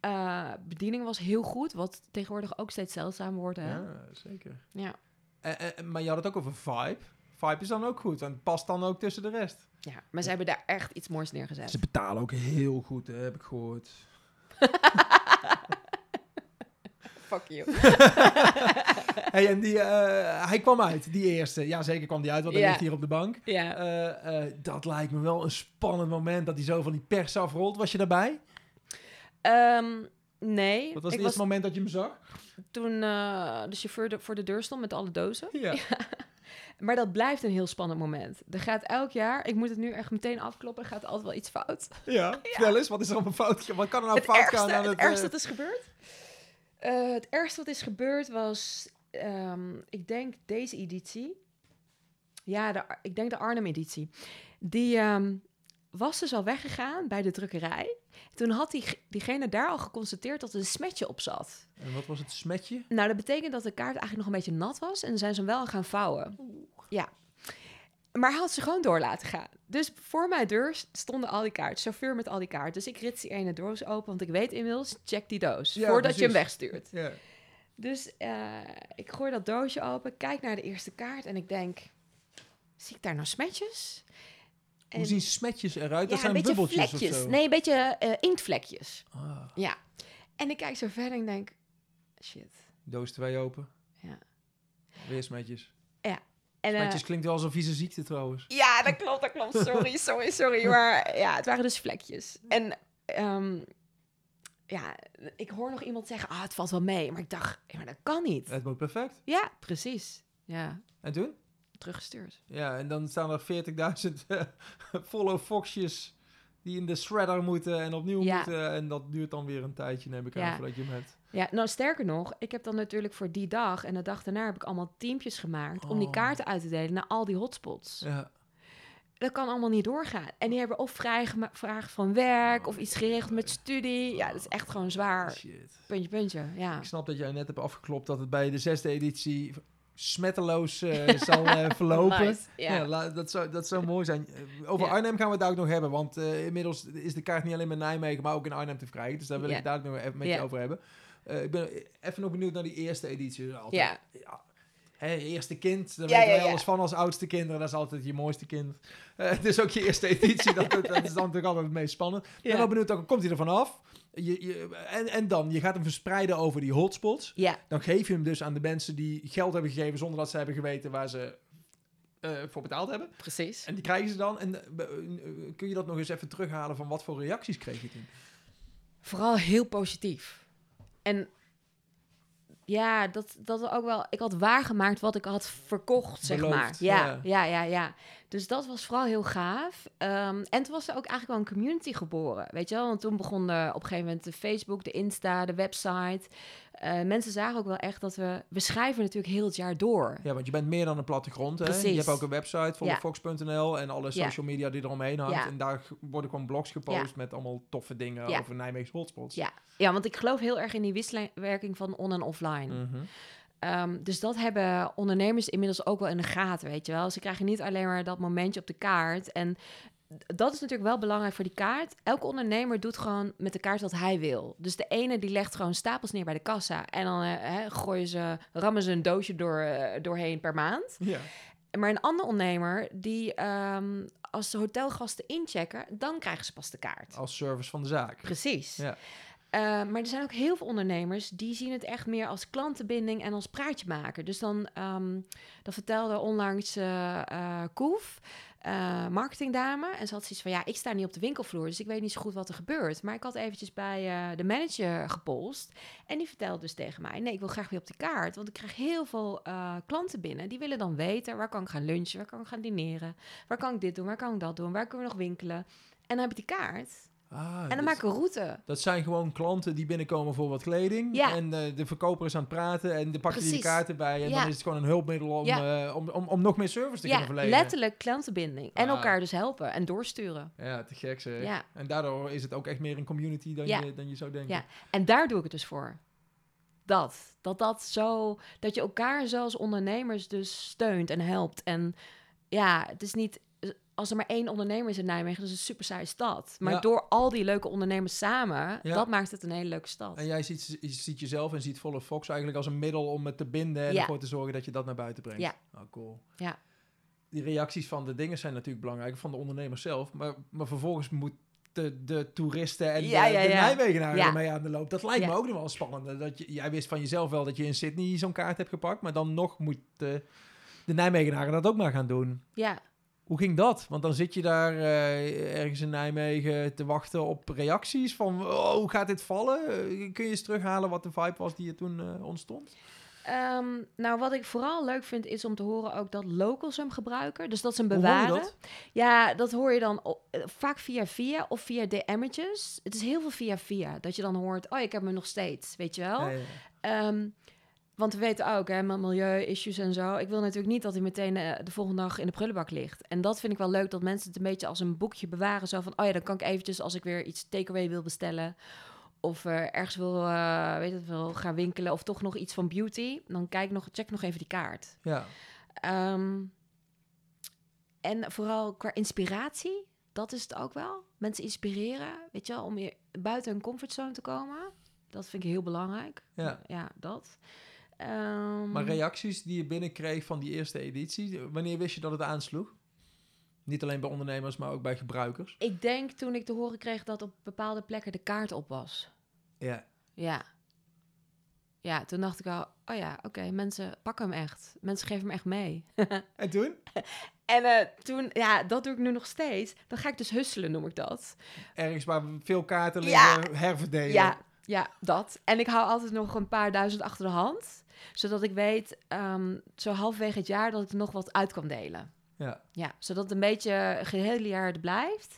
Eh, bediening was heel goed, wat tegenwoordig ook steeds zeldzamer wordt. Hè? Ja, zeker. Ja. En, en- maar je had het ook over vibe. Vibe is dan ook goed, en past dan ook tussen de rest. ja, maar ze hebben daar echt iets moois neergezet. Ze betalen ook heel goed, hè, heb ik gehoord. Fuck you. hey, en die, eh, hij kwam uit, die eerste. Ja, zeker kwam die uit, want hij Ja. ligt hier op de bank. ja. Eh, dat lijkt me wel een spannend moment dat hij zo van die pers afrolt. Was je daarbij? Ehm, nee. Wat was het eerste moment dat je hem zag? toen eh, de chauffeur de- voor de deur stond met alle dozen. Ja. Maar dat blijft een heel spannend moment. Er gaat elk jaar, ik moet het nu echt meteen afkloppen, er gaat altijd wel iets fout. Ja, vertel eens, wat is er allemaal fout? gegaan? Wat kan er nou het fout ergste, gaan aan het, het... ergste eh, wat is gebeurd? Eh, het ergste wat is gebeurd was, ehm, ik denk deze editie. Ja, de, ik denk de Arnhem-editie. Die ehm, was dus al weggegaan bij de drukkerij. Toen had die, diegene daar al geconstateerd dat er een smetje op zat. En wat was het smetje? Nou, dat betekent dat de kaart eigenlijk nog een beetje nat was. En zijn ze hem wel gaan vouwen. Ja. Maar hij had ze gewoon door laten gaan. Dus voor mijn deur stonden al die kaarten. Chauffeur met al die kaarten. Dus ik rits die ene doos open. Want ik weet inmiddels, check die doos. Ja, voordat je hem wegstuurt. Ja. Dus eh, ik gooi dat doosje open. Kijk naar de eerste kaart. En ik denk, zie ik daar nou smetjes? Hoe En- zien smetjes eruit? dat ja, zijn een bubbeltjes vlekjes. of zo? Nee, een beetje eh, inktvlekjes. Ah, Ja. En ik kijk zo verder en ik denk, shit. doos 2 open. Ja. Weer smetjes. En, eh, Smetjes klinkt wel als een vieze ziekte trouwens. Ja, dat klopt, dat klopt. Sorry, sorry, sorry. Maar ja, het waren dus vlekjes. En ehm, ja, ik hoor nog iemand zeggen, ah, het valt wel mee. Maar ik dacht, ja, maar dat kan niet. Het wordt perfect. Ja, precies. Ja, En toen? Teruggestuurd. Ja, en dan staan er 40.000 eh, follow foxjes die in de shredder moeten en opnieuw Ja. moeten. En dat duurt dan weer een tijdje, neem ik aan, Ja. voordat je hem hebt. Ja, nou sterker nog, ik heb dan natuurlijk voor die dag en de dag daarna heb ik allemaal teampjes gemaakt om die Oh. kaarten uit te delen naar al die hotspots. Ja. Dat kan allemaal niet doorgaan. En die hebben of vrijgevraagd van werk Oh, of iets geregeld met studie. Ja, dat is echt gewoon zwaar. Shit. Puntje, puntje. Ja. Ik snap dat jij net hebt afgeklopt dat het bij de zesde editie smetteloos eh, zal eh, verlopen. Nice, ja. Dat, zou, dat zou mooi zijn. Eh, Over. Arnhem gaan we het daar ook nog hebben. Want inmiddels is de kaart niet alleen in Nijmegen, maar ook in Arnhem te verkrijgen. Dus daar wil ik het daar ook nog even met je over hebben. Ik ben even nog benieuwd naar die eerste editie. Altijd, Ja. Hè, eerste kind, daar Ja, weten ja, wij ja. alles van als oudste kinderen. Dat is altijd je mooiste kind. Het is ook je eerste editie. dat, dat, is dan natuurlijk altijd het meest spannend. Ik ben wel benieuwd, dan komt hij er vanaf. Je, je, en, en dan, je gaat hem verspreiden over die hotspots. Ja, Dan geef je hem dus aan de mensen die geld hebben gegeven zonder dat ze hebben geweten waar ze eh, voor betaald hebben. precies. En die krijgen ze dan. En eh, eh, kun je dat nog eens even terughalen van wat voor reacties kreeg je toen? Vooral heel positief. En ja, dat, dat ook wel. Ik had waargemaakt wat ik had verkocht, zeg maar. Ja, ja. ja, ja, ja, Dus dat was vooral heel gaaf. Ehm, en toen was er ook eigenlijk wel een community geboren, weet je wel? Want toen begon er op een gegeven moment de Facebook, de Insta, de website. Eh, mensen zagen ook wel echt dat we... We schrijven natuurlijk heel het jaar door. Ja, want je bent meer dan een plattegrond. Hè? Precies. Je hebt ook een website, vollefox.nl en alle social media die eromheen hangt. Ja. En daar worden gewoon blogs gepost met allemaal toffe dingen Ja. over Nijmeegse hotspots. Ja. ja, want ik geloof heel erg in die wisselwerking van on- en offline. Mhm. Ehm, dus dat hebben ondernemers inmiddels ook wel in de gaten, weet je wel. Ze krijgen niet alleen maar dat momentje op de kaart. En dat is natuurlijk wel belangrijk voor die kaart. Elke ondernemer doet gewoon met de kaart wat hij wil. Dus de ene die legt gewoon stapels neer bij de kassa. En dan eh, gooien ze, rammen ze een doosje door, eh, doorheen per maand. Ja. Maar een ander ondernemer, die ehm, als de hotelgasten inchecken, dan krijgen ze pas de kaart. Als service van de zaak. Precies. Ja. Eh, maar er zijn ook heel veel ondernemers die zien het echt meer als klantenbinding en als praatje maken. Dus dan, ehm dat vertelde onlangs eh Koef. marketingdame. En ze had zoiets van, ja, ik sta niet op de winkelvloer, dus ik weet niet zo goed wat er gebeurt. Maar ik had eventjes bij de manager gepolst. En die vertelde dus tegen mij, nee, ik wil graag weer op de kaart. Want ik krijg heel veel klanten binnen. Die willen dan weten, waar kan ik gaan lunchen, waar kan ik gaan dineren? Waar kan ik dit doen, waar kan ik dat doen, waar kunnen we nog winkelen? En dan heb ik die kaart. Ah, En dan dus maak ik een route. Dat zijn gewoon klanten die binnenkomen voor wat kleding. Ja. En eh, de verkoper is aan het praten en de pakt je die kaarten bij. En Ja. dan is het gewoon een hulpmiddel om, Ja. eh, om, om, om nog meer service te kunnen verlenen. letterlijk klantenbinding. En Ah. elkaar dus helpen en doorsturen. Ja, te gek zeg. Ja. En daardoor is het ook echt meer een community dan, je, dan je zou denken. Ja. En daar doe ik het dus voor. Dat. Dat dat zo... Dat je elkaar zo als ondernemers dus steunt en helpt. En ja, het is niet... Als er maar één ondernemer is in Nijmegen, dat is een super saaie stad. Maar Ja. door al die leuke ondernemers samen, Ja. dat maakt het een hele leuke stad. En jij ziet, je ziet jezelf en ziet Volle Fox eigenlijk als een middel om het te binden en Ja. ervoor te zorgen dat je dat naar buiten brengt. Ja. Oh, cool. Ja. Die reacties van de dingen zijn natuurlijk belangrijk, van de ondernemers zelf. Maar, maar vervolgens moet de, de toeristen en Ja, de, ja, de ja. Nijmegenaren ermee aan de loop. Dat lijkt me ook nog wel spannend. Dat je, jij wist van jezelf wel dat je in Sydney zo'n kaart hebt gepakt. Maar dan nog moet de, de Nijmegenaren dat ook maar gaan doen. Ja, Hoe ging dat? Want dan zit je daar eh, ergens in Nijmegen te wachten op reacties van oh, hoe gaat dit vallen? Eh, kun je eens terughalen wat de vibe was die er toen eh, ontstond? Ehm, nou, wat ik vooral leuk vind is om te horen ook dat locals hem gebruiken. Dus dat ze hem Hoe hoor je bewaren. dat? Ja, dat hoor je dan vaak via via of via DM'tjes. Het is heel veel via via. Dat je dan hoort, oh, ik heb hem nog steeds, weet je wel. Ja, ja, ja. Want we weten ook, hè, met milieu-issues en zo. Ik wil natuurlijk niet dat hij meteen eh, de volgende dag in de prullenbak ligt. En dat vind ik wel leuk, dat mensen het een beetje als een boekje bewaren. Zo van, oh ja, dan kan ik eventjes als ik weer iets takeaway wil bestellen... of eh, ergens wil, eh, weet het wel, gaan winkelen... of toch nog iets van beauty, dan kijk nog, check nog even die kaart. Ja. Ehm, en vooral qua inspiratie, dat is het ook wel. Mensen inspireren, weet je wel, om weer buiten hun comfortzone te komen. Dat vind ik heel belangrijk. Ja. Ja, dat. Ehm, Maar reacties die je binnenkreeg van die eerste editie, wanneer wist je dat het aansloeg? Niet alleen bij ondernemers, maar ook bij gebruikers. ik denk toen ik te horen kreeg dat op bepaalde plekken de kaart op was. Ja. Ja. Ja, toen dacht ik al, oh ja, oké, mensen pakken hem echt. Mensen geven hem echt mee. En toen? en eh, toen, ja, dat doe ik nu nog steeds. Dan ga ik dus husselen, noem ik dat. Ergens waar veel kaarten Ja. liggen, herverdelen. Ja, ja, dat. En ik hou altijd nog een paar duizend achter de hand. Zodat ik weet, ehm, zo halverwege het jaar, dat ik er nog wat uit kan delen. Ja. Ja, zodat het een beetje geheel jaar er blijft.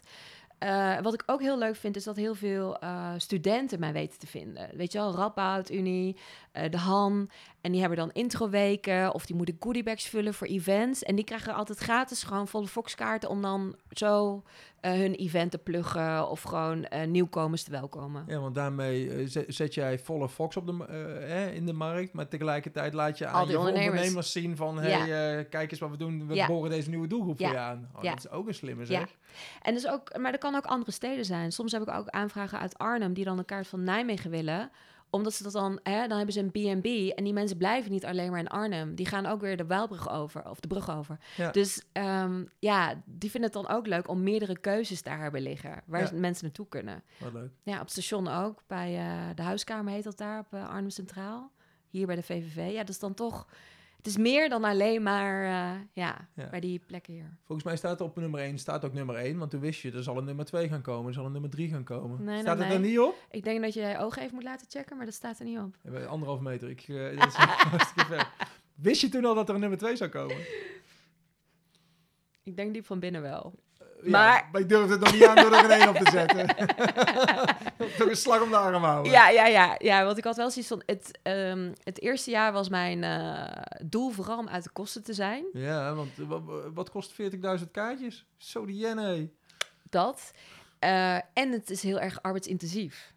Eh, wat ik ook heel leuk vind, is dat heel veel eh, studenten mij weten te vinden. Weet je wel, Radboud Unie, eh, de Han. En die hebben dan introweken of die moeten goodiebags vullen voor events. En die krijgen altijd gratis gewoon volle Fox-kaarten om dan zo eh, hun event te pluggen of gewoon eh, nieuwkomers te welkomen. Ja, want daarmee eh, zet, jij volle Fox op de, eh, in de markt, maar tegelijkertijd laat je aan Al die je ondernemers. ondernemers zien van, hey, Ja. eh, kijk eens wat we doen, we Ja. boren deze nieuwe doelgroep voor je aan. Oh. Dat is ook een slimme Ja. zeg. En dus ook, maar dat kan ook andere steden zijn. Soms heb ik ook aanvragen uit Arnhem die dan een kaart van Nijmegen willen omdat ze dat dan, hè, dan hebben ze een B&B en die mensen blijven niet alleen maar in Arnhem. Die gaan ook weer de Waalbrug over, of de brug over. Ja. Dus ehm, ja, die vinden het dan ook leuk om meerdere keuzes te hebben liggen. Waar Ja. mensen naartoe kunnen. Wat leuk. Ja, op het station ook. Bij eh, de huiskamer heet dat daar, op eh, Arnhem Centraal. Hier bij de VVV. Ja, dat is dan toch... Het is meer dan alleen maar, eh, ja, Ja. bij die plekken hier. Volgens mij staat op nummer 1, staat ook nummer 1, want toen wist je, er zal een nummer 2 gaan komen, er zal een nummer 3 gaan komen. Nee, staat nee, het er niet op? Ik denk dat je je ogen even moet laten checken, maar dat staat er niet op. Ja, Anderhalf meter, ik, eh, dat is hartstikke ver. Wist je toen al dat er een nummer 2 zou komen? Ik denk diep van binnen wel. Maar- maar ik durfde het nog niet aan door er een 1 op te zetten. Toch een slag om de arm houden. Ja, ja, ja, ja. Want ik had wel zoiets van... Het, ehm, het eerste jaar was mijn eh, doel vooral om uit de kosten te zijn. Ja, want eh, wat, kost 40.000 kaartjes? Zo die hé. Dat. Eh, en het is heel erg arbeidsintensief.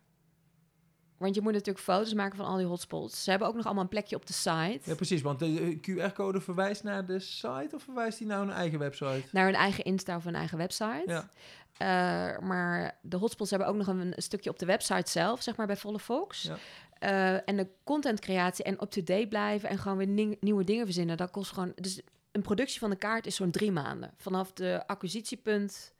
Want je moet natuurlijk foto's maken van al die hotspots. Ze hebben ook nog allemaal een plekje op de site. Ja, precies, want de QR-code verwijst naar de site of verwijst die naar een eigen website? Naar hun eigen Insta of hun eigen website. Ja. Eh, maar de hotspots hebben ook nog een, een stukje op de website zelf, zeg maar bij Volle Fox. Ja. Eh, en de contentcreatie en up-to-date blijven en gewoon weer nieuwe dingen verzinnen, dat kost gewoon... Dus een productie van de kaart is zo'n drie maanden. Vanaf de acquisitiepunt, eh,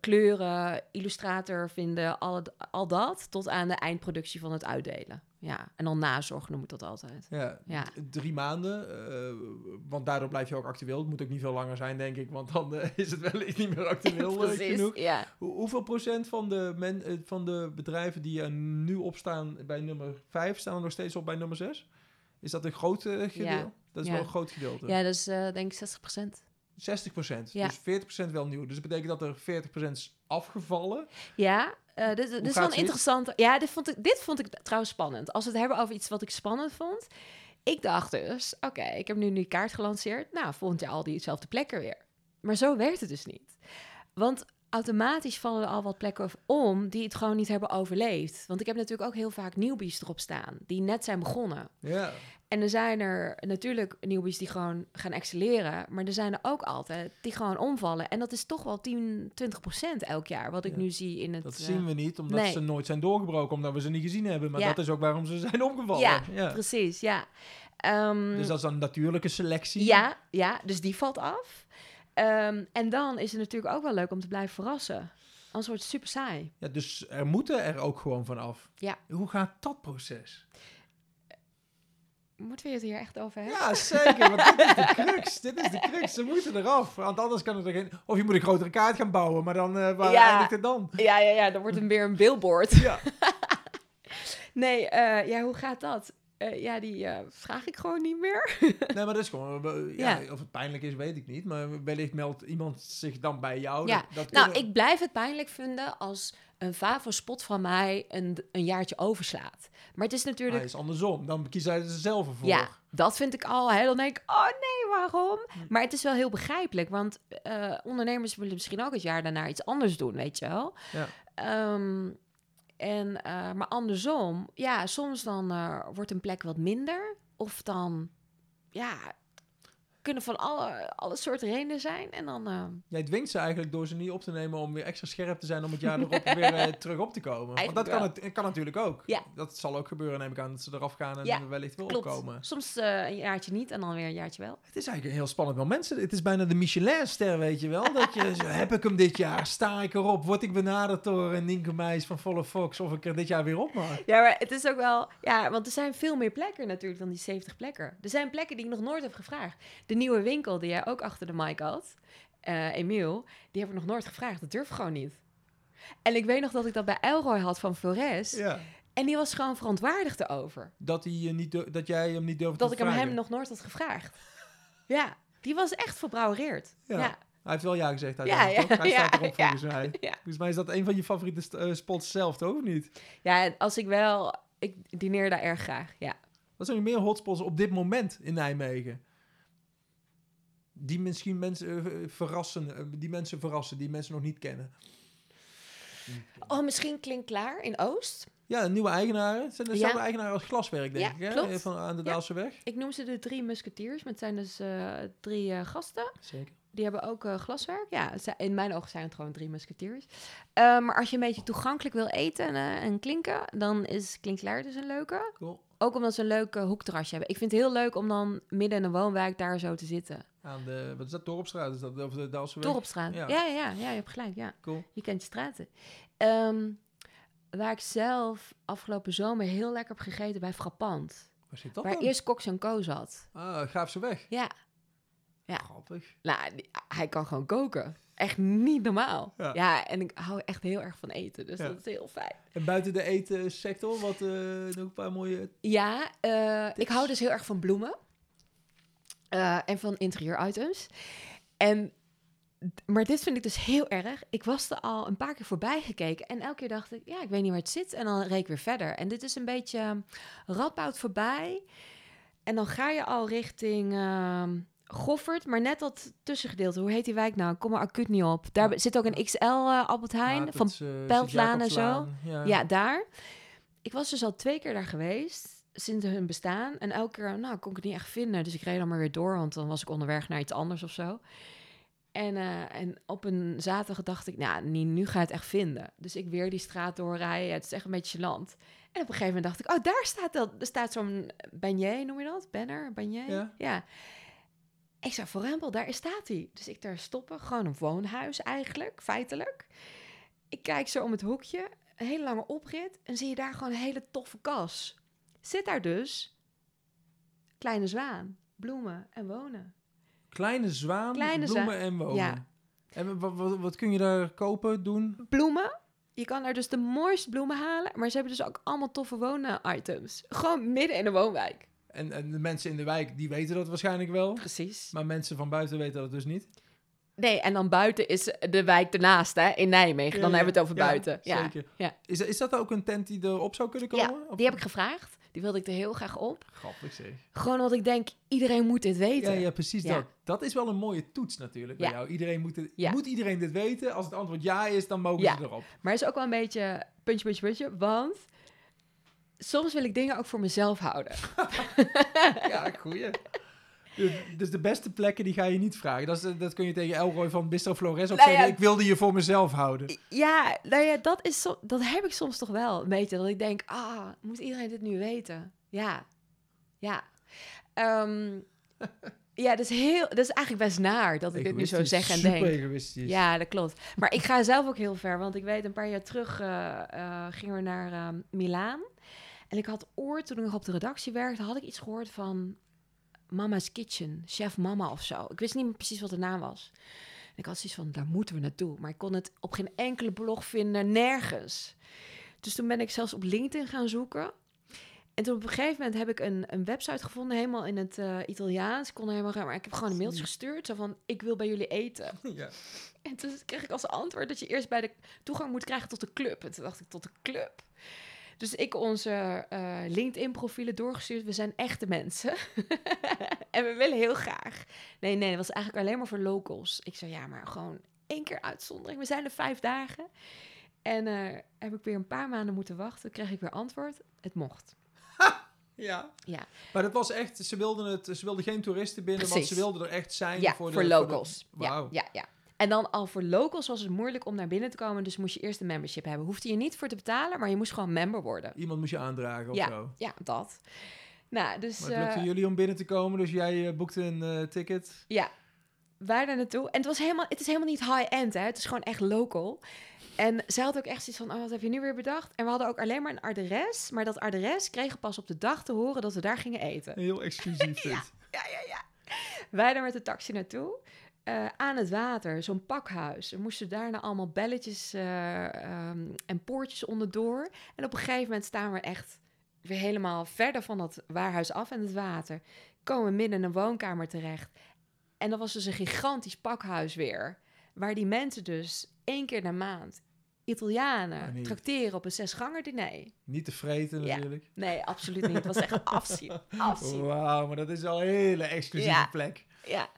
kleuren, illustrator vinden, al, het- al dat, tot aan de eindproductie van het uitdelen. Ja, en dan nazorg noem ik dat altijd. Ja, Ja. drie maanden. eh, want daardoor blijf je ook actueel. Het moet ook niet veel langer zijn, denk ik. Want dan eh, is het wellicht niet meer actueel eh, genoeg. ja. Hoe- hoeveel procent van de, men, van de bedrijven die er nu op staan bij nummer 5 staan er nog steeds op bij nummer 6? Is dat een groot eh, gedeelte? Ja. Dat is Ja. wel een groot gedeelte. Ja, dat is denk ik 60 procent. 60 procent. Ja. Dus 40 procent wel nieuw. Dus dat betekent dat er 40 procent is afgevallen. Ja, eh, dit, dit is wel interessante. Ja, dit vond, ik, dit vond ik trouwens spannend. Als we het hebben over iets wat ik spannend vond. Ik dacht dus, oké, ik heb nu die kaart gelanceerd. Nou, volgend jaar al diezelfde plekken weer. Maar zo werkt het dus niet. Want automatisch vallen er al wat plekken om die het gewoon niet hebben overleefd. Want ik heb natuurlijk ook heel vaak nieuwbies erop staan, die net zijn begonnen. Ja. En er zijn er natuurlijk nieuwbies die gewoon gaan excelleren. Maar er zijn er ook altijd die gewoon omvallen. En dat is toch wel 10, 20 procent elk jaar. Wat ik Ja. nu zie in het... Dat eh, zien we niet, omdat nee. ze nooit zijn doorgebroken, omdat we ze niet gezien hebben. Maar Ja. dat is ook waarom ze zijn omgevallen. Ja, ja. Precies, ja. Ehm, Dus dat is dan een natuurlijke selectie. ja, ja, dus die valt af. Ehm, en dan is het natuurlijk ook wel leuk om te blijven verrassen. Anders wordt het super saai. Ja, dus er moeten er ook gewoon van af. Ja. Hoe gaat dat proces? Moeten we het hier echt over hebben? Ja, zeker. Want dit is de crux. Dit is de crux. Ze moeten eraf. Want anders kan het er geen... Of je moet een grotere kaart gaan bouwen. Maar dan, eh waar Ja. eindigt het dan? Ja, ja, ja, dan wordt het weer een billboard. Ja. Nee, eh, ja, hoe gaat dat? Eh, ja, die eh, vraag ik gewoon niet meer. Nee, maar dat is gewoon... eh, Ja, Ja. Of het pijnlijk is, weet ik niet. Maar wellicht meldt iemand zich dan bij jou. Ja. Dat, dat Nou, ik blijf het pijnlijk vinden als een favo-spot van mij een, een jaartje overslaat. Maar het is natuurlijk... is andersom. Dan kiezen zij er zelf voor. Ja, dat vind ik al. Hè? Dan denk ik, oh nee, waarom? Hm. Maar het is wel heel begrijpelijk, want ondernemers willen misschien ook het jaar daarna iets anders doen, weet je wel. Ja. Ehm, en, eh, maar andersom, ja, soms dan eh, wordt een plek wat minder. Of dan, ja, kunnen van alle, alle soorten redenen zijn. En dan, eh, Jij dwingt ze eigenlijk door ze niet op te nemen om weer extra scherp te zijn om het jaar erop weer eh, terug op te komen. Want dat kan, het, kan natuurlijk ook. Ja. Dat zal ook gebeuren, neem ik aan, dat ze eraf gaan en Ja, wellicht weer klopt. opkomen. Soms eh, een jaartje niet en dan weer een jaartje wel. Het is eigenlijk een heel spannend moment. Mensen, het is bijna de Michelin-ster, weet je wel. Dat je, zo, heb ik hem dit jaar? Sta ik erop? Word ik benaderd door een Nienke Meijs van Volle Fox of ik er dit jaar weer op mag? Ja, maar het is ook wel... Ja, want er zijn veel meer plekken natuurlijk dan die 70 plekken. Er zijn plekken die ik nog nooit heb gevraagd. De nieuwe winkel die jij ook achter de mic had, eh Emiel, die heb ik nog nooit gevraagd. Dat durf ik gewoon niet. En ik weet nog dat ik dat bij Elroy had van Flores. Ja. En die was gewoon verontwaardigd erover. Dat, hij, eh, niet, dat jij hem niet durfde Dat te ik hem vragen. hem nog nooit had gevraagd. Ja, die was echt verbrouwereerd. Ja. Ja. Hij heeft wel ja gezegd Ja, uiteindelijk, ja, toch? Hij ja, staat erop ja, volgens mij. ja. Volgens mij is dat een van je favoriete eh, spots zelf, toch? Of niet? Ja, als ik wel... Ik dineer daar erg graag, ja. Wat zijn er meer hotspots op dit moment in Nijmegen? Die misschien mensen eh, verrassen, eh, die mensen verrassen, die mensen nog niet kennen. Oh, misschien klinkt klaar in Oost. Ja, nieuwe eigenaren. Het zijn Ja. dezelfde eigenaren als Glaswerk, denk Ja, ik, hè? klopt. Van, aan de Ja. Daalseweg. Ik noem ze de drie musketiers, maar het zijn dus eh, drie gasten. Zeker. Die hebben ook glaswerk. Ja, in mijn ogen zijn het gewoon drie musketiers. Maar als je een beetje toegankelijk wil eten en, en klinken, dan is Klinkklaar dus een leuke. Cool. Ook omdat ze een leuk hoekterrasje hebben. Ik vind het heel leuk om dan midden in een woonwijk daar zo te zitten. Aan de, wat is dat, Dorpstraat? Is dat, of de Daalseweg? Dorpstraat. Ja. Ja. Ja, ja, ja, je hebt gelijk. Ja. Cool. Je kent de straten. Ehm, waar ik zelf afgelopen zomer heel lekker heb gegeten bij Frappant. Waar zit dat waar dan? eerst Cox Co zat. Ah, Graafse weg. Ja, Ja. Grappig. nou, die- hij kan gewoon koken. Echt niet normaal. Ja. Ja, en ik hou echt heel erg van eten. Dus Ja. dat is heel fijn. En buiten de etensector, wat eh, nog een paar mooie... Ja, eh, ik hou dus heel erg van bloemen. Eh, en van interieur-items. En, maar dit vind ik dus heel erg. Ik was er al een paar keer voorbij gekeken. En elke keer dacht ik, ja, ik weet niet waar het zit. En dan reek ik weer verder. En dit is een beetje um, Radboud voorbij. En dan ga je al richting ehm Goffert. Maar net dat tussengedeelte. Hoe heet die wijk nou? Ik kom er acuut niet op. Daar Ja. zit ook een XL eh, Albert Heijn. Ja, van is, eh, Peltlaan en Sint-Jacobslaan. Ja. ja, daar. Ik was dus al twee keer daar geweest sinds hun bestaan. En elke keer, nou, kon ik het niet echt vinden. Dus ik reed dan maar weer door, want dan was ik onderweg naar iets anders of zo. En, eh, en op een zaterdag dacht ik, nou, nee, nu ga je het echt vinden. Dus ik weer die straat doorrijden. het is echt een beetje gênant. En op een gegeven moment dacht ik, oh, daar staat, dat, er staat zo'n beignet, noem je dat? Banner, beignet? Ja. Ik zei, voor Rempel, daar staat hij. Dus ik daar stoppen, gewoon een woonhuis eigenlijk, feitelijk. Ik kijk zo om het hoekje, een hele lange oprit, en zie je daar gewoon een hele toffe kas. zit daar dus Kleine Zwaan, bloemen en wonen. Kleine zwaan, Kleine bloemen zwaan, en wonen. ja. En wat, wat, wat kun je daar kopen, doen? Bloemen, je kan daar dus de mooiste bloemen halen, maar ze hebben dus ook allemaal toffe wonen-items. Gewoon midden in de woonwijk. En, en de mensen in de wijk, die weten dat waarschijnlijk wel. Precies. Maar mensen van buiten weten dat dus niet. Nee, en dan buiten is de wijk ernaast, hè, in Nijmegen. Dan Ja, hebben we het over ja, buiten. Ja, Zeker. ja. Is, dat- is dat ook een tent die erop zou kunnen komen? ja Of- die heb ik gevraagd. Die wilde ik er heel graag op. Grappig zeg. Gewoon omdat ik denk, iedereen moet dit weten. ja, precies Ja. dat. Dat is wel een mooie toets natuurlijk bij jou. Iedereen moet, het, Ja. moet iedereen dit weten? Als het antwoord ja is, dan mogen ze erop. Maar het is ook wel een beetje puntje, puntje, puntje. Want soms wil ik dingen ook voor mezelf houden. Ja, goeie. Dus- de beste plekken, die ga je niet vragen. Dat, is, dat kun je tegen Elroy van Bistro Flores ook Nou zeggen. ja. Ik wilde je voor mezelf houden. Ja, nou ja, dat, is so- dat heb ik soms toch wel. Een beetje dat ik denk, ah, moet iedereen dit nu weten? Ja, ja. Ehm, ja, dat is, heel, dat is eigenlijk best naar dat ik dit nu zo zeg en super denk. egoïstisch. Ja, dat klopt. Maar ik ga zelf ook heel ver, want ik weet een paar jaar terug eh, eh, gingen we naar ehm, Milaan. En ik had ooit, toen ik nog op de redactie werkte, had ik iets gehoord van Mama's Kitchen, Chef Mama of zo. Ik wist niet meer precies wat de naam was. En ik had zoiets van, daar moeten we naartoe. Maar ik kon het op geen enkele blog vinden, nergens. Dus toen ben ik zelfs op LinkedIn gaan zoeken. En toen op een gegeven moment heb ik een, een website gevonden, helemaal in het eh, Italiaans. Ik kon er helemaal, maar ik heb gewoon een mailtje gestuurd, zo van, ik wil bij jullie eten. Ja. En toen kreeg ik als antwoord dat je eerst bij de toegang moet krijgen tot de club. En toen dacht ik, tot de club? Dus ik onze eh, LinkedIn-profielen doorgestuurd. We zijn echte mensen. en we willen heel graag. Nee, nee, dat was eigenlijk alleen maar voor locals. Ik zei, ja, maar gewoon één keer uitzondering. We zijn er vijf dagen. En eh, heb ik weer een paar maanden moeten wachten. Toen kreeg ik weer antwoord. Het mocht. Ja. Ja, Maar dat was echt, ze wilden, het, ze wilden geen toeristen binnen, want ze wilden er echt zijn ja voor, voor, de, locals. Voor de. Ja, ja, ja. En dan al voor locals was het moeilijk om naar binnen te komen. Dus moest je eerst een membership hebben. Hoefde je niet voor te betalen, maar je moest gewoon member worden. Iemand moest je aandragen of Ja, zo. ja, dat. Nou, dus Maar het lukte eh, jullie om binnen te komen, dus jij eh, boekte een eh, ticket. ja, wij daar naartoe. En het, was helemaal, het is helemaal niet high-end, hè. Het is gewoon echt local. En zij had ook echt zoiets van, oh, wat heb je nu weer bedacht? En we hadden ook alleen maar een adres. Maar dat adres kregen pas op de dag te horen dat we daar gingen eten. Heel exclusief dit. Ja, ja, ja. Wij daar met de taxi naartoe. Eh, aan het water, zo'n pakhuis. We moesten daarna allemaal belletjes eh, ehm, en poortjes onderdoor. En op een gegeven moment staan we echt weer helemaal verder van dat waarhuis af en het water. Komen we midden in een woonkamer terecht. En dat was dus een gigantisch pakhuis weer. Waar die mensen dus één keer per maand Italianen trakteren op een zesganger diner. Niet te vreten Ja. natuurlijk. Nee, absoluut niet. Het was echt afzien. afzien. Wauw, maar dat is al een hele exclusieve Ja. plek. Ja.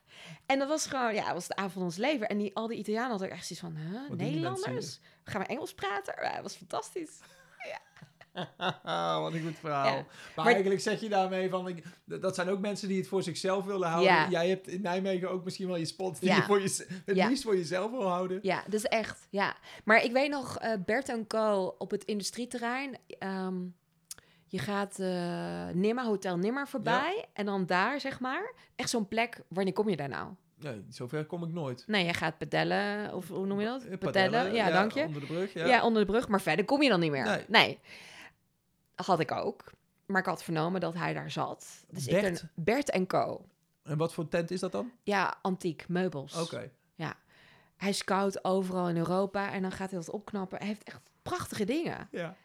En dat was gewoon, ja, dat was de avond van ons leven. En die, al die Italianen hadden echt zoiets van, huh, Nederlanders? Gaan we Engels praten? Ja, dat was fantastisch. Wat een goed verhaal. Ja. Maar, Maar- eigenlijk zeg je daarmee van, ik, dat zijn ook mensen die het voor zichzelf willen houden. Ja. Jij hebt in Nijmegen ook misschien wel je spot die Ja. je voor je, het Ja. liefst voor jezelf wil houden. Ja, dus echt, ja. Maar ik weet nog, eh Bert Co. op het industrieterrein. ehm, je gaat Nimmer, Hotel Nimmer voorbij. En dan daar, zeg maar, echt zo'n plek. Wanneer kom je daar nou? Nee, zover kom ik nooit. Nee, je gaat pedellen, of hoe noem je dat? Eh, Pedellen, ja, dank je. Onder de brug, ja. Ja. onder de brug, maar verder kom je dan niet meer. Nee. Had ik ook. Maar ik had vernomen dat hij daar zat. Dus ik Bert? ben Bert en Co. En wat voor tent is dat dan? Ja, antiek, meubels. Oké. Hij scout overal in Europa en dan gaat hij dat opknappen. Hij heeft echt prachtige dingen. Ja.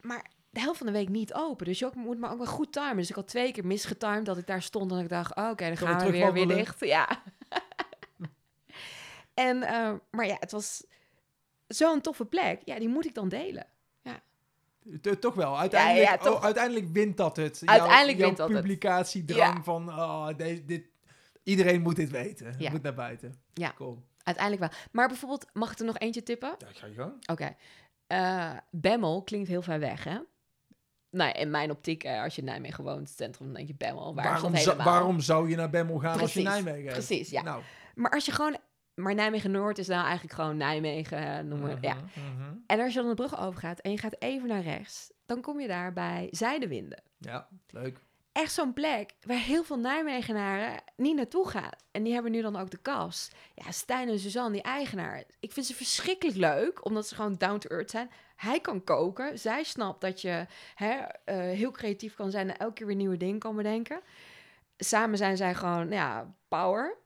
Maar de helft van de week niet open. Dus je ook, moet maar ook wel goed timen. Dus ik had twee keer misgetimed dat ik daar stond. En ik dacht, oh, oké, dan Gaan we weer, weer dicht. Ja. en, eh, maar ja, het was zo'n toffe plek. Ja, die moet ik dan delen. T- Toch wel. Uiteindelijk, ja, toch. Oh, uiteindelijk wint dat het. Uiteindelijk jouw, wint dat het. publicatiedrang Ja. van oh, deze, dit, iedereen moet dit weten. Ja. moet naar buiten. Ja. Cool. Uiteindelijk wel. Maar bijvoorbeeld, mag ik er nog eentje tippen? Ja, ga je gang. Oké. Eh, Bemmel klinkt heel ver weg, hè? Nou, in mijn optiek, eh, als je in Nijmegen woont, het centrum, dan denk je Bemmel. Waar Waarom, helemaal? waarom zou je naar Bemmel gaan als je Nijmegen hebt? precies, ja. Nou, Maar als je gewoon... Maar Nijmegen-Noord is nou eigenlijk gewoon Nijmegen, eh, noem maar, ja. mhm, mhm. En als je dan de brug overgaat en je gaat even naar rechts, dan kom je daar bij Zijdewinden. Ja, leuk. Echt zo'n plek waar heel veel Nijmegenaren niet naartoe gaan. En die hebben nu dan ook de kas. Ja, Stijn en Suzanne, die eigenaar. Ik vind ze verschrikkelijk leuk, omdat ze gewoon down to earth zijn. Hij kan koken. Zij snapt dat je hè, eh, heel creatief kan zijn en elke keer weer nieuwe dingen kan bedenken. Samen zijn zij gewoon, ja, power.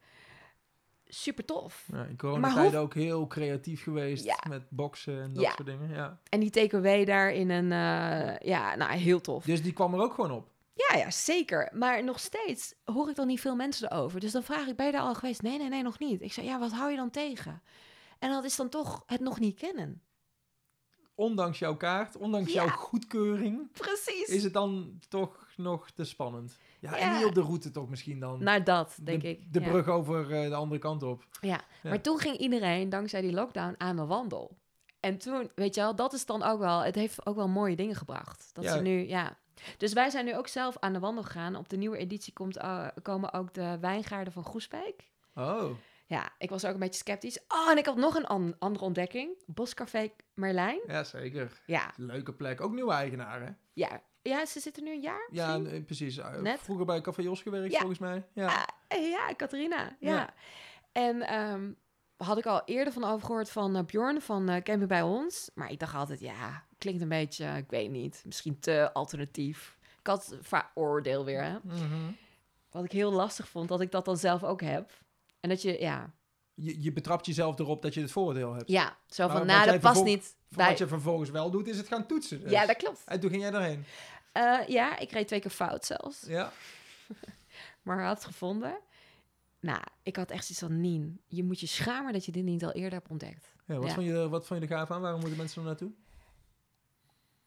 Super tof. Ja, in coronatijd hoe- ook heel creatief geweest Ja. met boksen en dat Ja. soort dingen. Ja. En die TKW daar in een, eh, ja, nou, heel tof. Dus die kwam er ook gewoon op. Ja, ja, zeker. Maar nog steeds hoor ik dan niet veel mensen erover. Dus dan vraag ik, ben je daar al geweest? Nee, nee, nee, nog niet. Ik zeg, ja, wat hou je dan tegen? En dat is dan toch het nog niet kennen. Ondanks jouw kaart, ondanks Ja. jouw goedkeuring, Precies. is het dan toch nog te spannend. Ja, en niet op de route toch misschien dan. Naar dat, denk de, ik. De ja. brug over eh, de andere kant op. Ja. Maar toen ging iedereen, dankzij die lockdown, aan de wandel. En toen, weet je wel, dat is dan ook wel... Het heeft ook wel mooie dingen gebracht. Dat ze nu, ja... Dus wij zijn nu ook zelf aan de wandel gegaan. Op de nieuwe editie komt, eh, komen ook de wijngaarden van Groesbeek. Oh, Ja, ik was ook een beetje sceptisch. Oh, en ik had nog een an- andere ontdekking. Boscafé Merlijn. ja zeker. Ja, Leuke plek. Ook nieuwe eigenaren. ja. Ja, ze zitten nu een jaar Ja, misschien? eh, precies. Eh, Net. Vroeger bij Café Jos gewerkt, Ja. volgens mij. Ja. Eh, ja, Catharina. Ja. Ja. En ehm, had ik al eerder van overgehoord van Bjorn van Camping bij ons. Maar ik dacht altijd, ja, klinkt een beetje, ik weet niet, misschien te alternatief. Ik had vaak oordeel weer, hè. Mhm. Wat ik heel lastig vond, dat ik dat dan zelf ook heb. En dat je, ja, je, je betrapt jezelf erop dat je het voordeel hebt. ja zo van, nou, dat past niet bij... Wat je vervolgens wel doet, is het gaan toetsen. dus. Ja, dat klopt. En toen ging jij erheen. Eh, ja, ik reed twee keer fout zelfs. Ja. maar had het gevonden. Nou, ik had echt zoiets van, Nien, je moet je schamen dat je dit niet al eerder hebt ontdekt. ja, wat, Ja. Vond je, wat vond je er gaaf aan? Waarom moeten mensen er naartoe?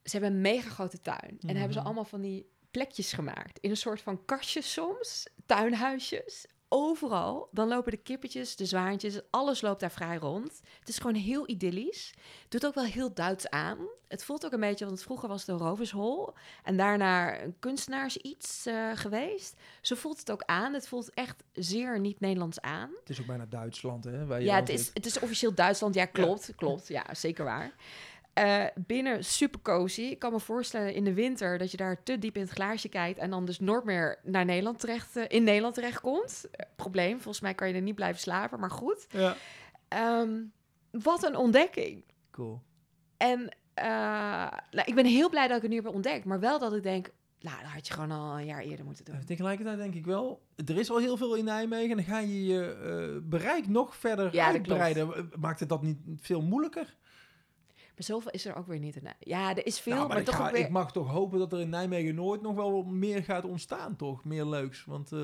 Ze hebben een mega grote tuin. En hebben ze Mhm. allemaal van die plekjes gemaakt. In een soort van kastjes soms, tuinhuisjes. Overal. Dan lopen de kippetjes, de zwaantjes, alles loopt daar vrij rond. Het is gewoon heel idyllisch. Doet ook wel heel Duits aan. Het voelt ook een beetje, want vroeger was het een rovershol. En daarna een kunstenaars iets eh, geweest. Zo voelt het ook aan. Het voelt echt zeer niet-Nederlands aan. Het is ook bijna Duitsland, hè? Waar je Ja, het is, het is officieel Duitsland. Ja, klopt. Klopt. Ja, zeker waar. Eh, binnen super cozy. Ik kan me voorstellen in de winter dat je daar te diep in het glaasje kijkt en dan dus nooit meer naar Nederland terecht, eh, in Nederland terechtkomt. Eh, probleem. Volgens mij kan je er niet blijven slapen, maar goed. Ja. Ehm, wat een ontdekking. Cool. En nou, ik ben heel blij dat ik het nu heb ontdekt, maar wel dat ik denk, nou, dat had je gewoon al een jaar eerder moeten doen. Tegelijkertijd denk ik wel, er is al heel veel in Nijmegen. En dan ga je je bereik nog verder Ja, uitbreiden. Maakt het dat niet veel moeilijker? Maar zoveel is er ook weer niet. in. Ja, er is veel, Nou, maar, ik, toch ga- ook weer... ik mag toch hopen dat er in Nijmegen nooit nog wel meer gaat ontstaan, toch? Meer leuks. Want eh,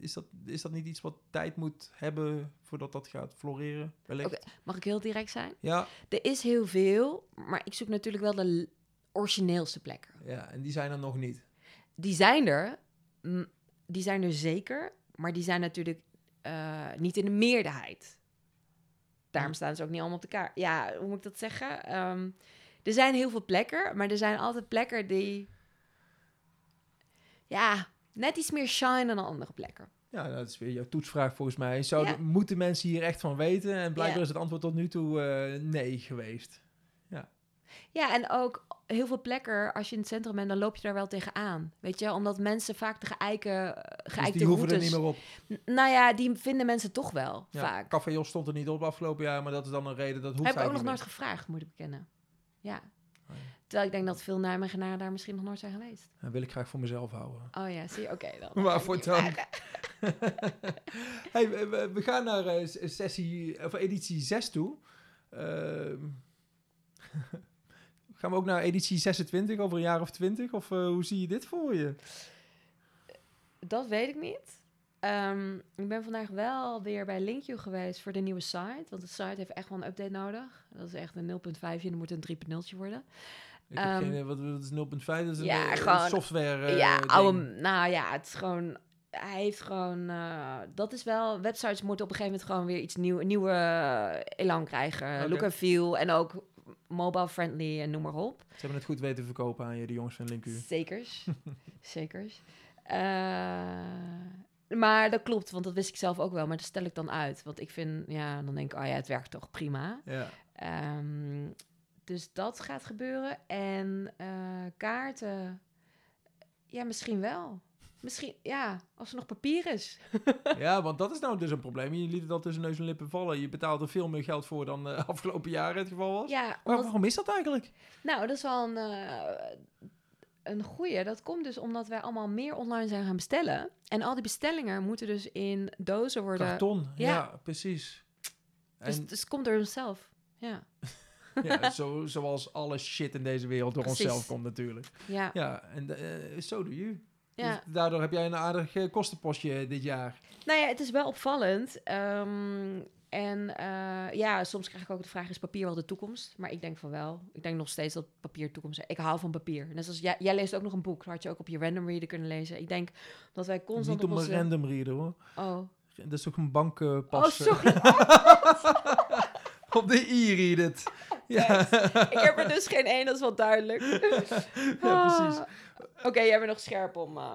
is, dat, is dat niet iets wat tijd moet hebben voordat dat gaat floreren? Wellicht? Mag ik heel direct zijn? Ja, Er is heel veel, maar ik zoek natuurlijk wel de origineelste plekken. ja, en die zijn er nog niet. Die zijn er, die zijn er zeker, maar die zijn natuurlijk eh, niet in de meerderheid. Daarom staan ze ook niet allemaal op de kaart. Ja, hoe moet ik dat zeggen? Ehm, er zijn heel veel plekken, maar er zijn altijd plekken die, ja, net iets meer shine dan andere plekken. Ja, dat is weer jouw toetsvraag volgens mij. Zouden, Ja. Moeten mensen hier echt van weten? En blijkbaar Ja. is het antwoord tot nu toe eh, nee geweest. Ja, en ook heel veel plekken, als je in het centrum bent, dan loop je daar wel tegenaan. Weet je, omdat mensen vaak de geëike, Dus geëikte die hoeven er routes... niet meer op. Nou ja, die vinden mensen toch wel, Ja, vaak. Café Jos stond er niet op afgelopen jaar, maar dat is dan een reden. Dat hoeft Heb ik ook nog nooit gevraagd, moet ik bekennen. Ja. Oh ja. Terwijl ik denk dat veel Nijmegenaren daar misschien nog nooit zijn geweest. Dat wil ik graag voor mezelf houden. Oh ja, zie je? Oké dan. Waarvoor Ga ik dank. hey, we, gaan naar s- sessie, of editie 6 toe. Ehm, gaan we ook naar editie 26 over een jaar of 20? Of eh, hoe zie je dit voor je? Dat weet ik niet. Ehm, ik ben vandaag wel weer bij LinkU geweest voor de nieuwe site. Want de site heeft echt wel een update nodig. Dat is echt een 0.5 en dan moet een 3.0'tje worden. Ik heb Ehm, geen, idee, wat, wat is 0.5? Dat is een ja, eh, gewoon- software eh, ja, oude, nou ja, het is gewoon... Hij heeft gewoon... dat is wel... Websites moeten op een gegeven moment gewoon weer iets nieuw, nieuwe eh, elan krijgen. Look and feel en ook mobile friendly en noem maar op. Ze hebben het goed weten verkopen aan je, de jongens van Linku. Zekers. Zekers. Eh, maar dat klopt, want dat wist ik zelf ook wel. Maar dat stel ik dan uit. Want ik vind, ja, dan denk ik, oh ja, het werkt toch prima. Ja. Ehm, dus dat gaat gebeuren. En eh, kaarten, Ja, misschien wel. Misschien, ja, als er nog papier is. Ja, want dat is nou dus een probleem. Je liet het al tussen neus en lippen vallen. Je betaalt er veel meer geld voor dan eh, afgelopen jaren het geval was. Ja, Maar waarom is dat eigenlijk? nou, dat is wel een, eh, een goeie. Dat komt dus omdat wij allemaal meer online zijn gaan bestellen. En al die bestellingen moeten dus in dozen worden... Karton, ja, Ja. precies. En Dus, dus het komt door onszelf. Ja, ja, zo, zoals alle shit in deze wereld door Precies. onszelf komt natuurlijk. ja, Ja, en eh zo doe je. Ja. Dus daardoor heb jij een aardig eh, kostenpostje dit jaar. Nou ja, het is wel opvallend. Ehm, en eh, ja, soms krijg ik ook de vraag, is papier wel de toekomst? Maar ik denk van wel. Ik denk nog steeds dat papier toekomst is. Ik hou van papier. Net zoals jij, jij leest ook nog een boek. Dat had je ook op je random reader kunnen lezen. Ik denk dat wij constant Niet op op een random reader hoor. Oh. Dat is ook een bankpas. oh, sorry. op de het. Ja. ik heb er dus geen één, dat is wel duidelijk. ja, precies. Ah. Oké, jij bent nog scherp om eh,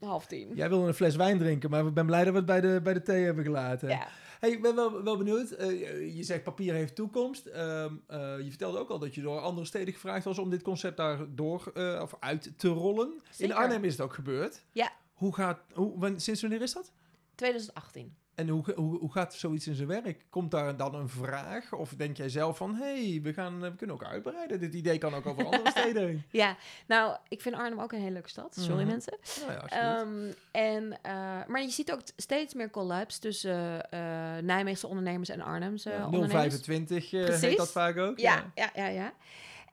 half tien. Jij wilde een fles wijn drinken, maar ik ben blij dat we het bij de, bij de thee hebben gelaten. Ja. Hey, ik ben wel, wel benieuwd. Eh, je zegt papier heeft toekomst. Ehm, eh, je vertelde ook al dat je door andere steden gevraagd was om dit concept daar door eh, of uit te rollen. Zeker. In Arnhem is het ook gebeurd. Ja. Hoe gaat, hoe, sinds wanneer is dat? 2018. En hoe, hoe, hoe gaat zoiets in zijn werk? Komt daar dan een vraag? Of denk jij zelf van, hé, hey, we, gaan, eh, we kunnen ook uitbreiden. Dit idee kan ook over andere steden. Ja, nou, ik vind Arnhem ook een hele leuke stad. Sorry Mhm. mensen. Nou ja. Ehm, en, eh, maar je ziet ook steeds meer collabs tussen eh Nijmeegse ondernemers en Arnhemse Ja, ondernemers. 025 eh, heet Precies. dat vaak ook. Ja, ja, ja, ja.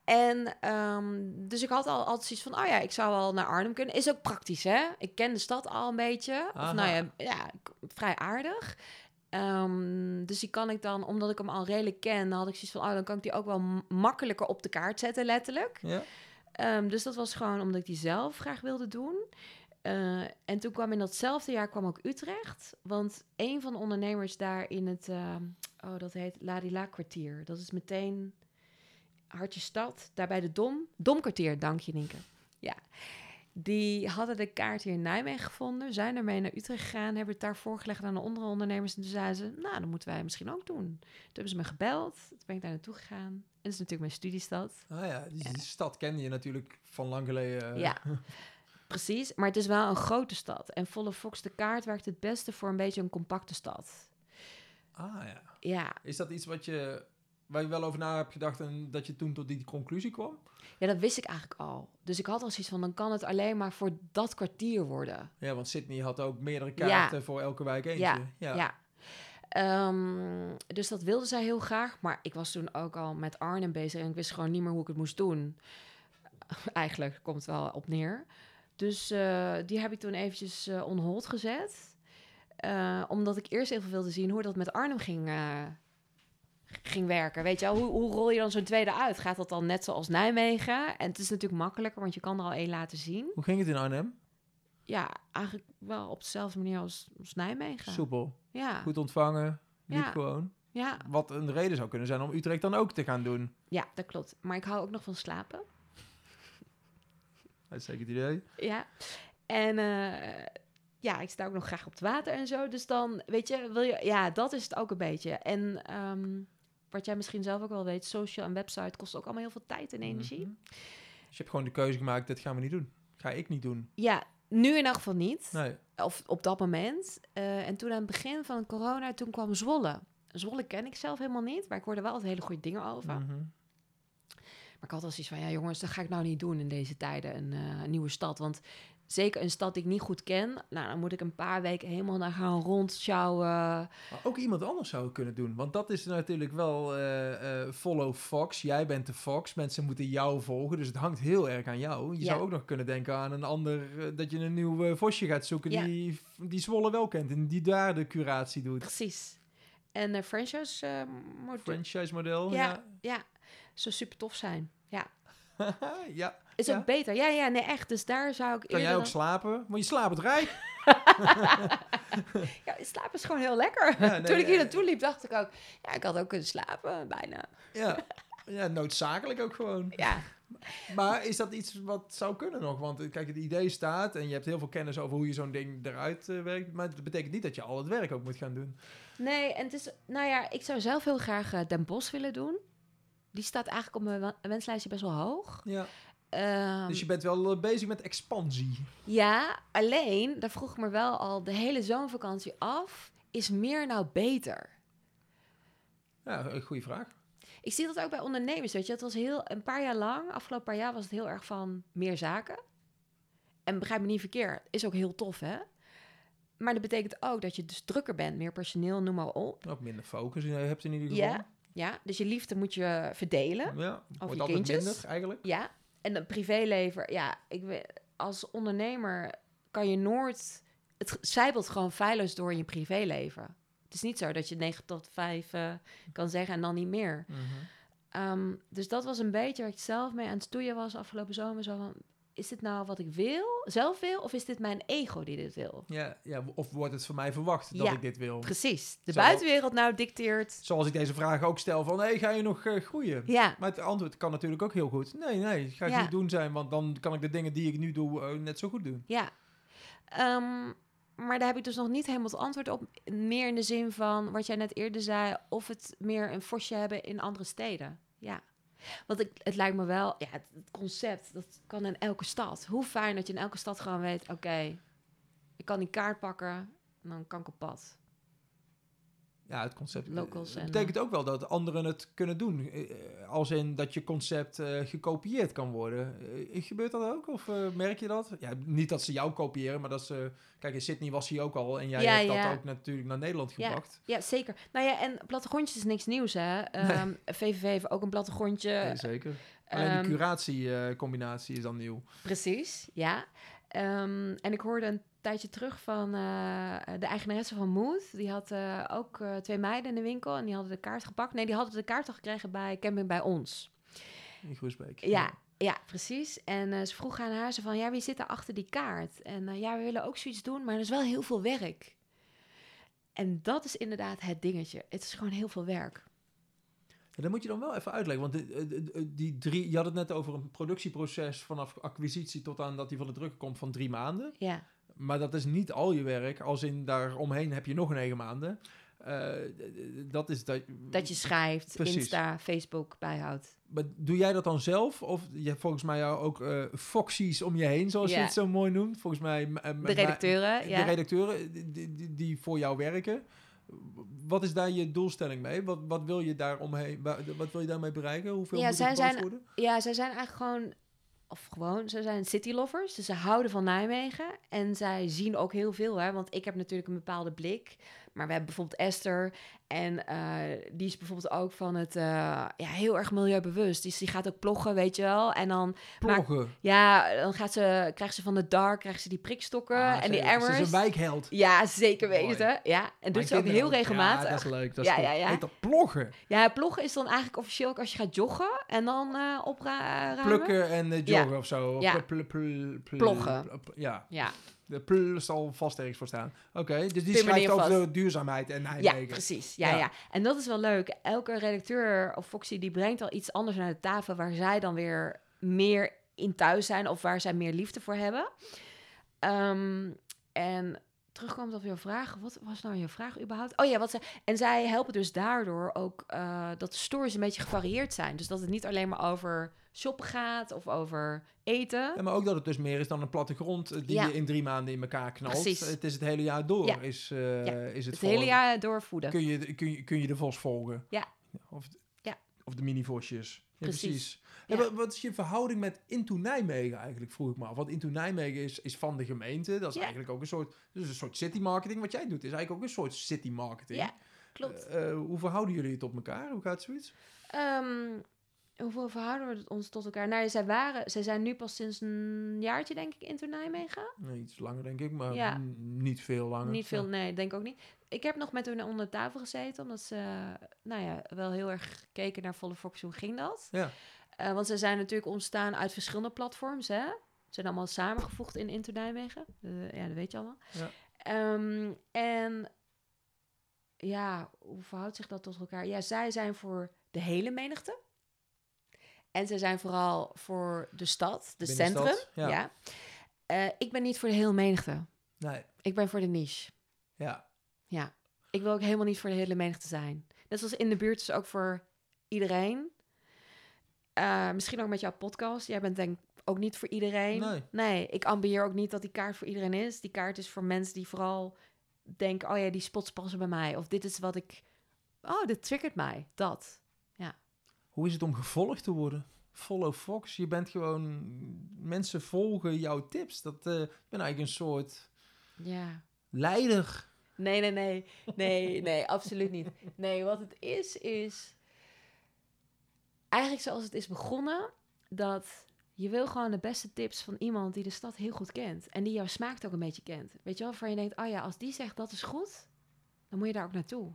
En ehm, dus ik had al altijd zoiets van, oh ja, ik zou wel naar Arnhem kunnen. Is ook praktisch, hè? Ik ken de stad al een beetje. Aha. Of nou ja, ja, vrij aardig. Ehm, dus die kan ik dan, omdat ik hem al redelijk ken, dan had ik zoiets van, oh, dan kan ik die ook wel makkelijker op de kaart zetten, letterlijk. Ja? Ehm, dus dat was gewoon omdat ik die zelf graag wilde doen. Eh, en toen kwam in datzelfde jaar kwam ook Utrecht. Want een van de ondernemers daar in het, oh dat heet Ladila kwartier. Dat is meteen Hartje Stad, daar bij de Dom. Domkwartier, dank je Nienke. Ja. Die hadden de kaart hier in Nijmegen gevonden, zijn ermee naar Utrecht gegaan, hebben het daar voorgelegd aan de andere ondernemers. En toen zeiden ze, nou, dat moeten wij misschien ook doen. Toen hebben ze me gebeld, toen ben ik daar naartoe gegaan. En dat is natuurlijk mijn studiestad. Ah ja, die, die stad kende je natuurlijk van lang geleden. eh. Ja, precies. Maar het is wel een grote stad. En Volle Fox de kaart werkt het beste voor een beetje een compacte stad. Ah ja. Ja, Is dat iets wat je, waar je wel over na hebt gedacht en dat je toen tot die conclusie kwam? ja, dat wist ik eigenlijk al. Dus ik had al zoiets van, dan kan het alleen maar voor dat kwartier worden. Ja, want Sydney had ook meerdere kaarten voor elke wijk eentje. Ja, ja. Ja. Ehm, dus dat wilde zij heel graag. Maar ik was toen ook al met Arnhem bezig en ik wist gewoon niet meer hoe ik het moest doen. Eigenlijk komt het wel op neer. Dus eh, die heb ik toen eventjes eh on hold gezet. Eh, omdat ik eerst even wilde zien hoe dat met Arnhem ging, ging werken. Weet je wel, hoe, hoe rol je dan zo'n tweede uit? Gaat dat dan net zoals Nijmegen? En het is natuurlijk makkelijker, want je kan er al één laten zien. Hoe ging het in Arnhem? Ja, eigenlijk wel op dezelfde manier als, als Nijmegen. Soepel. Ja, Goed ontvangen. Liep Ja. gewoon. ja, Wat een reden zou kunnen zijn om Utrecht dan ook te gaan doen. ja, dat klopt. Maar ik hou ook nog van slapen. Uitstekend idee. Ja. En eh, ja, ik sta ook nog graag op het water en zo. Dus dan, weet je, wil je... Ja, dat is het ook een beetje. En ehm, wat jij misschien zelf ook wel weet... social en website kost ook allemaal heel veel tijd en energie. Mhm. Dus je hebt gewoon de keuze gemaakt, dit gaan we niet doen. Ga ik niet doen. Ja, nu in elk geval niet. Nee. Of op dat moment. Eh, en toen aan het begin van corona, toen kwam Zwolle. Zwolle ken ik zelf helemaal niet, maar ik hoorde wel altijd hele goede dingen over. Mhm. Maar ik had al zoiets van, ja jongens, dat ga ik nou niet doen in deze tijden, een eh, nieuwe stad. Want zeker een stad die ik niet goed ken, nou, dan moet ik een paar weken helemaal naar gaan rondsjouwen. Maar ook iemand anders zou het kunnen doen. Want dat is natuurlijk wel eh, eh, follow Fox. Jij bent de Fox. Mensen moeten jou volgen. Dus het hangt heel erg aan jou. Je Ja. zou ook nog kunnen denken aan een ander... eh, dat je een nieuw vosje gaat zoeken Ja. die, die Zwolle wel kent. En die daar de curatie doet. Precies. En eh franchise moet Franchise model. Ja. Ja. ja, zou super tof zijn. Ja, ja. Is ook beter. Ja, ja, nee, echt. Dus daar zou ik Kan jij ook slapen? Maar je slaapt het rijk. Ja, slapen is gewoon heel lekker. Ja, nee, Toen ik hier naartoe liep, dacht ik ook... Ja, ik had ook kunnen slapen, bijna. Ja. ja, noodzakelijk ook gewoon. Ja, Maar is dat iets wat zou kunnen nog? Want eh, kijk, het idee staat en je hebt heel veel kennis over hoe je zo'n ding eruit eh, werkt. Maar het betekent niet dat je al het werk ook moet gaan doen. nee, en het is... Nou ja, ik zou zelf heel graag eh, Den Bosch willen doen. Die staat eigenlijk op mijn wenslijstje best wel hoog. Ja. Ehm, Dus je bent wel eh, bezig met expansie. Ja, alleen, daar vroeg ik me wel al de hele zomervakantie af. Is meer nou beter? Ja, een goede vraag. Ik zie dat ook bij ondernemers, weet je. Het was heel, een paar jaar lang, afgelopen paar jaar was het heel erg van meer zaken. En begrijp me niet verkeerd, is ook heel tof, hè? Maar dat betekent ook dat je dus drukker bent, meer personeel, noem maar op. Ook minder focus je hebt in ieder geval. Ja, ja, dus je liefde moet je verdelen. Ja, je wordt kindjes. minder eigenlijk. Ja, en een privéleven, ja, ik weet, als ondernemer kan je nooit, het zijpelt gewoon feilloos door in je privéleven. Het is niet zo dat je 9 tot 5 eh, kan zeggen en dan niet meer. Mhm. Ehm, dus dat was een beetje waar ik zelf mee aan het stoeien was afgelopen zomer. Zo van, is dit nou wat ik wil, zelf wil, of is dit mijn ego die dit wil? Ja, ja, of wordt het van mij verwacht dat Ja, ik dit wil? Precies. De Zo. buitenwereld nou dicteert. Zoals ik deze vraag ook stel van, hey, ga je nog eh, groeien? Ja, Maar het antwoord kan natuurlijk ook heel goed. Nee, nee, gaat Ja. niet doen zijn, want dan kan ik de dingen die ik nu doe eh, net zo goed doen. ja. Ehm, maar daar heb ik dus nog niet helemaal het antwoord op. Meer in de zin van wat jij net eerder zei, of het meer een fosje hebben in andere steden. Ja. Want ik, het lijkt me wel, ja, het, concept, dat kan in elke stad. Hoe fijn dat je in elke stad gewoon weet, oké, ik kan die kaart pakken en dan kan ik op pad. Ja, het concept. eh, Locals en, betekent ook wel dat anderen het kunnen doen. Eh, eh, Als in dat je concept eh, gekopieerd kan worden. Eh, gebeurt dat ook? Of eh, merk je dat? Ja, niet dat ze jou kopiëren, maar dat ze... Kijk, in Sydney was hij ook al. En jij Ja, hebt dat ja. ook natuurlijk naar Nederland Ja. gebracht. Ja, zeker. Nou ja, en plattegrondjes is niks nieuws, hè. Ehm, VVV heeft ook een plattegrondje. Ja, zeker. Alleen ehm, de curatie-combinatie is dan nieuw. Precies, ja. Ehm, en ik hoorde een tijdje terug van eh, de eigenaresse van Mood. Die had eh, ook eh, twee meiden in de winkel en die hadden de kaart gepakt. Nee, die hadden de kaart al gekregen bij Camping bij ons. In Groesbeek. Ja, ja, precies. En ze vroegen aan haar ze van, ja, wie zit er achter die kaart? En ja, we willen ook zoiets doen, maar er is wel heel veel werk. En dat is inderdaad het dingetje. Het is gewoon heel veel werk. Ja, dat moet je dan wel even uitleggen. Want de- die drie, je had het net over een productieproces vanaf acquisitie tot aan dat die van de drukker komt van drie maanden. Ja, Maar dat is niet al je werk. Als in daaromheen heb je nog negen maanden. Eh, dat is dat. dat je schrijft, Precies. Insta, Facebook bijhoudt. Maar doe jij dat dan zelf? Of je hebt volgens mij ook eh foxies om je heen, zoals je het zo mooi noemt. Volgens mij. m- De redacteuren, de ja. redacteuren die, die, die voor jou werken. Wat is daar je doelstelling mee? Wat, wat wil je daar omheen? wa- Wat wil je daarmee bereiken? Hoeveel Ja, moet zij zijn-? Ja, zij zijn eigenlijk gewoon, of gewoon, ze zijn city lovers. Dus ze houden van Nijmegen. En zij zien ook heel veel, hè. Want ik heb natuurlijk een bepaalde blik. Maar we hebben bijvoorbeeld Esther. En eh, die is bijvoorbeeld ook van het, eh, ja, heel erg milieubewust. Dus die gaat ook ploggen, weet je wel. En dan, ja, dan gaat ze, krijgt ze van de dark, krijgt ze die prikstokken Ah, en die zeker. Ze emmers. is een wijkheld. Ja, zeker Mooi. weten. Ja, en doet ze ook heel regelmatig. Ja, dat is leuk. Dat Ja, is goed. ja, ja. Heet dat ploggen? Ja, ploggen is dan eigenlijk officieel ook als je gaat joggen en dan opruimen. Plukken en eh, Ja. joggen of zo. Ja. Pl- pl- pl- pl- Ploggen. pl- pl- Ja, Ja, de pl zal vast ergens voor staan. Oké, dus die Pin me schrijft over vast. de duurzaamheid en ja Nijmegen. precies. Ja, Ja. ja. En dat is wel leuk. Elke redacteur of Foxy die brengt al iets anders naar de tafel waar zij dan weer meer in thuis zijn of waar zij meer liefde voor hebben. Ehm, en terugkomend op jouw vraag, wat was nou je vraag überhaupt? Oh ja, wat ze, en zij helpen dus daardoor ook eh, dat de stories een beetje gevarieerd zijn. Dus dat het niet alleen maar over shoppen gaat of over eten. Ja, maar ook dat het dus meer is dan een plattegrond eh, die Ja. je in drie maanden in elkaar knalt. Precies. Het is het hele jaar door. Ja. Is, eh, is het Het hele jaar doorvoeden. Kun je, kun, je, kun je de vos volgen? Ja. Of, Ja. of de mini-vosjes. Precies. precies. Ja. Wat, is je verhouding met Into Nijmegen eigenlijk, vroeg ik me af. Want Into Nijmegen is, is van de gemeente. Dat is Ja. eigenlijk ook een soort, dus een soort city marketing. Wat jij doet is eigenlijk ook een soort city marketing. Ja, klopt. Eh, hoe verhouden jullie het tot elkaar? Hoe gaat zoiets? Ehm, hoeveel verhouden we ons tot elkaar? Nou, zij, waren, zij zijn nu pas sinds een jaartje, denk ik, in Nijmegen. Nee, iets langer denk ik, maar Ja. niet veel langer. Niet veel, Ja. nee, denk ook niet. Ik heb nog met hun onder tafel gezeten, omdat ze, nou ja, wel heel erg gekeken naar Volle Fox. Hoe ging dat? Ja. Eh, want ze zijn natuurlijk ontstaan uit verschillende platforms, hè? Ze zijn allemaal samengevoegd in Inter Nijmegen. Eh, ja, dat weet je allemaal. Ja. Ehm, en ja, hoe verhoudt zich dat tot elkaar? Ja, zij zijn voor de hele menigte. En zij zijn vooral voor de stad, de centrum. ja. Ja. Eh, ik ben niet voor de hele menigte. Nee, Ik ben voor de niche. ja. Ja. Ik wil ook helemaal niet voor de hele menigte zijn. Net zoals in de buurt is ook voor iedereen. Eh, misschien ook met jouw podcast. Jij bent denk ook niet voor iedereen. Nee. ik ambieer ook niet dat die kaart voor iedereen is. Die kaart is voor mensen die vooral denken... oh ja, die spots passen bij mij. Of dit is wat ik... Oh, dit triggert mij. Dat. Hoe is het om gevolgd te worden? Follow Fox. Je bent gewoon... Mensen volgen jouw tips. Dat uh, ben eigenlijk een soort... Ja. Leider. Nee, nee, nee. Nee, nee, absoluut niet. Nee, wat het is, is... Eigenlijk zoals het is begonnen... dat je wil gewoon de beste tips van iemand die de stad heel goed kent. En die jouw smaak ook een beetje kent. Weet je wel, waarvan je denkt, oh ja, als die zegt dat is goed, dan moet je daar ook naartoe.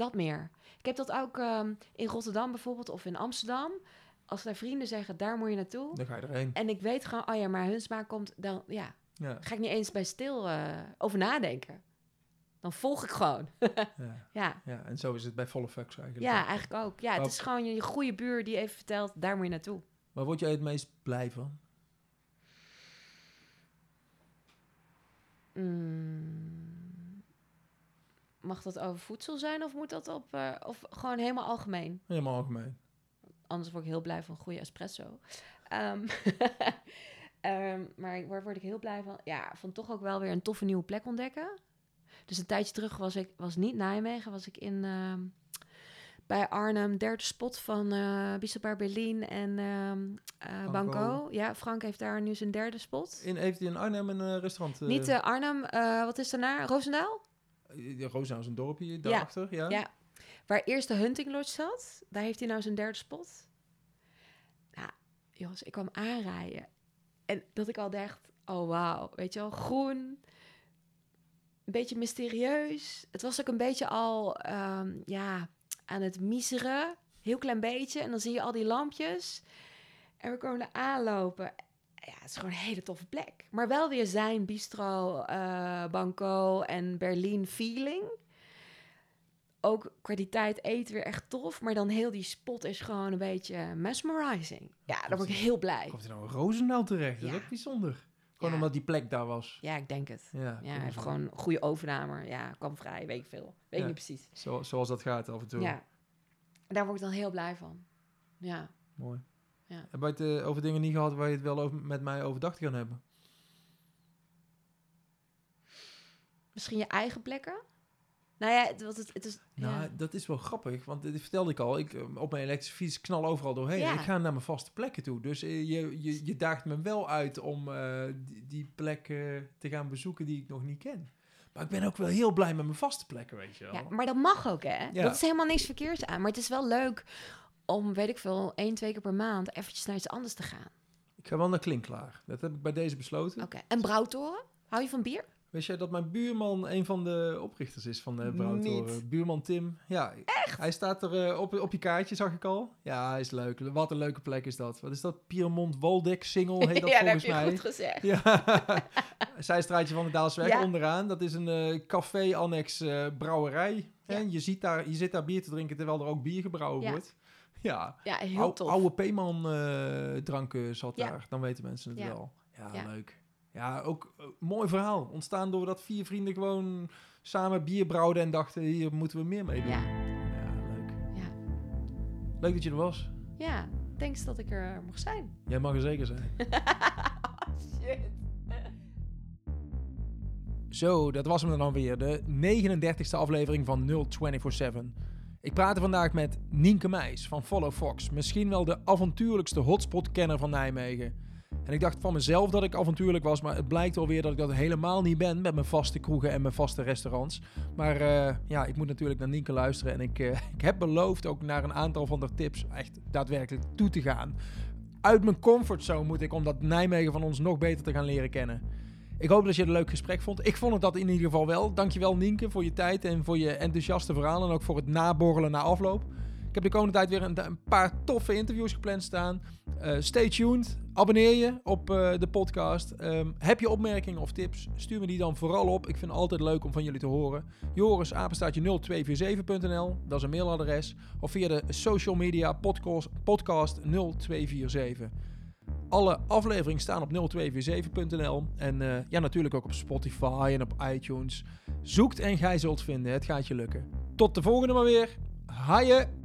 Dat meer. Ik heb dat ook um, in Rotterdam bijvoorbeeld of in Amsterdam. Als daar vrienden zeggen, daar moet je naartoe. Dan ga je erheen. En ik weet gewoon, oh ja, maar hun smaak komt, dan ja, ja. ga ik niet eens bij stil uh, over nadenken. Dan volg ik gewoon. ja. ja. ja. En zo is het bij volle facts eigenlijk. Ja, eigenlijk ook. Ja, het is gewoon je, je goede buur die even vertelt, daar moet je naartoe. Waar word jij het meest blij van? Mm. Mag dat over voedsel zijn of moet dat op uh, of gewoon helemaal algemeen? Helemaal algemeen. Anders word ik heel blij van een goede espresso. Um, um, maar waar word ik heel blij van? Ja, van toch ook wel weer een toffe nieuwe plek ontdekken. Dus een tijdje terug was ik was niet Nijmegen, was ik in um, bij Arnhem, derde spot van uh, Bisselbaar Berlin en uh, Banco. Ja, Frank heeft daar nu zijn derde spot. In, heeft hij in Arnhem een restaurant? Niet Arnhem, wat is daarna? Roosendaal? Ja, Roosendaal is een dorpje daarachter, ja. ja. ja. Waar eerst de Hunting Lodge zat, daar heeft hij nou zijn derde spot. Nou, jongens, ik kwam aanrijden. En dat ik al dacht, oh wauw, weet je wel, groen, een beetje mysterieus. Het was ook een beetje al, um, ja aan het miseren. Heel klein beetje. En dan zie je al die lampjes. En we komen er aanlopen. Ja, het is gewoon een hele toffe plek. Maar wel weer zijn bistro, uh, Banco en Berlin feeling. Ook kwaliteit eten weer echt tof. Maar dan heel die spot is gewoon een beetje mesmerizing. Ja, daar word ik heel blij. Komt er nou een Roosendaal terecht? Dat is ook bijzonder. Gewoon omdat die plek daar was. Ja, ik denk het. Ja, ja hij heeft gewoon een goede overname. Ja, kwam vrij, weet ik veel. Weet ja. niet precies. Zo, zoals dat gaat af en toe. Ja, daar word ik dan heel blij van. Ja. Mooi. Ja. Heb je het uh, over dingen niet gehad waar je het wel over, met mij overdag te gaan hebben? Misschien je eigen plekken? Nou ja, het, het, het is... Nou, dat is wel grappig, want dit vertelde ik al. Ik, eh, op mijn elektrische fiets knal overal doorheen. Ik ga naar mijn vaste plekken toe. Dus uh, je, je, je daagt me wel uit om uh, die, die, plekken te gaan bezoeken die ik nog niet ken. Maar ik ben ook wel heel blij met mijn vaste plekken, weet je wel. Ja, maar dat mag ook, hè? Ja. Dat is helemaal niks verkeerds aan. Maar het is wel leuk om, weet ik veel, één, twee keer per maand eventjes naar iets anders te gaan. Ik ga wel naar Klinkklaar. Dat heb ik bij deze besloten. Oké. En Brouwtoren? Hou je van bier? Wist jij dat mijn buurman een van de oprichters is van de Brouwtoren? Buurman Tim. Ja, echt? Hij staat er uh, op, op je kaartje, zag ik al. Ja, hij is leuk. Wat een leuke plek is dat. Wat is dat? Piermont Waldeck Single heet dat ja, volgens dat heb je goed gezegd. Ja. Zijstraatje van de Daalsweg ja. onderaan. Dat is een uh, café-annex uh, brouwerij. Ja. En je, ziet daar, je zit daar bier te drinken terwijl er ook bier gebrouwen ja. wordt. Ja, ja heel tof. Oude Peeman dranken zat daar. Dan weten mensen het wel. Ja, leuk. Ja, ook uh, mooi verhaal. Ontstaan doordat vier vrienden gewoon samen bier brouwden en dachten, hier moeten we meer mee doen. Ja. Leuk. Ja. Leuk dat je er was. Ja, thanks dat ik er mocht zijn. Jij mag er zeker zijn. Shit. Zo, dat was hem dan alweer. De 39e aflevering van 0247. Ik praatte vandaag met Nienke Meijs van Follow Fox. Misschien wel de avontuurlijkste hotspot-kenner van Nijmegen. En ik dacht van mezelf dat ik avontuurlijk was, maar het blijkt alweer dat ik dat helemaal niet ben met mijn vaste kroegen en mijn vaste restaurants. Maar uh, ja, ik moet natuurlijk naar Nienke luisteren en ik, uh, ik heb beloofd ook naar een aantal van de tips echt daadwerkelijk toe te gaan. Uit mijn comfortzone moet ik om dat Nijmegen van ons nog beter te gaan leren kennen. Ik hoop dat je het een leuk gesprek vond. Ik vond het dat in ieder geval wel. Dankjewel Nienke voor je tijd en voor je enthousiaste verhaal en ook voor het naborrelen na afloop. Ik heb de komende tijd weer een, een paar toffe interviews gepland staan. Uh, stay tuned. Abonneer je op uh, de podcast. Um, heb je opmerkingen of tips? Stuur me die dan vooral op. Ik vind het altijd leuk om van jullie te horen. Joris, apenstaatje 0247.nl. Dat is een mailadres. Of via de social media podcast, podcast 0247. Alle afleveringen staan op 0247.nl. En uh, ja, natuurlijk ook op Spotify en op iTunes. Zoekt en gij zult vinden. Het gaat je lukken. Tot de volgende maar weer. Haaien!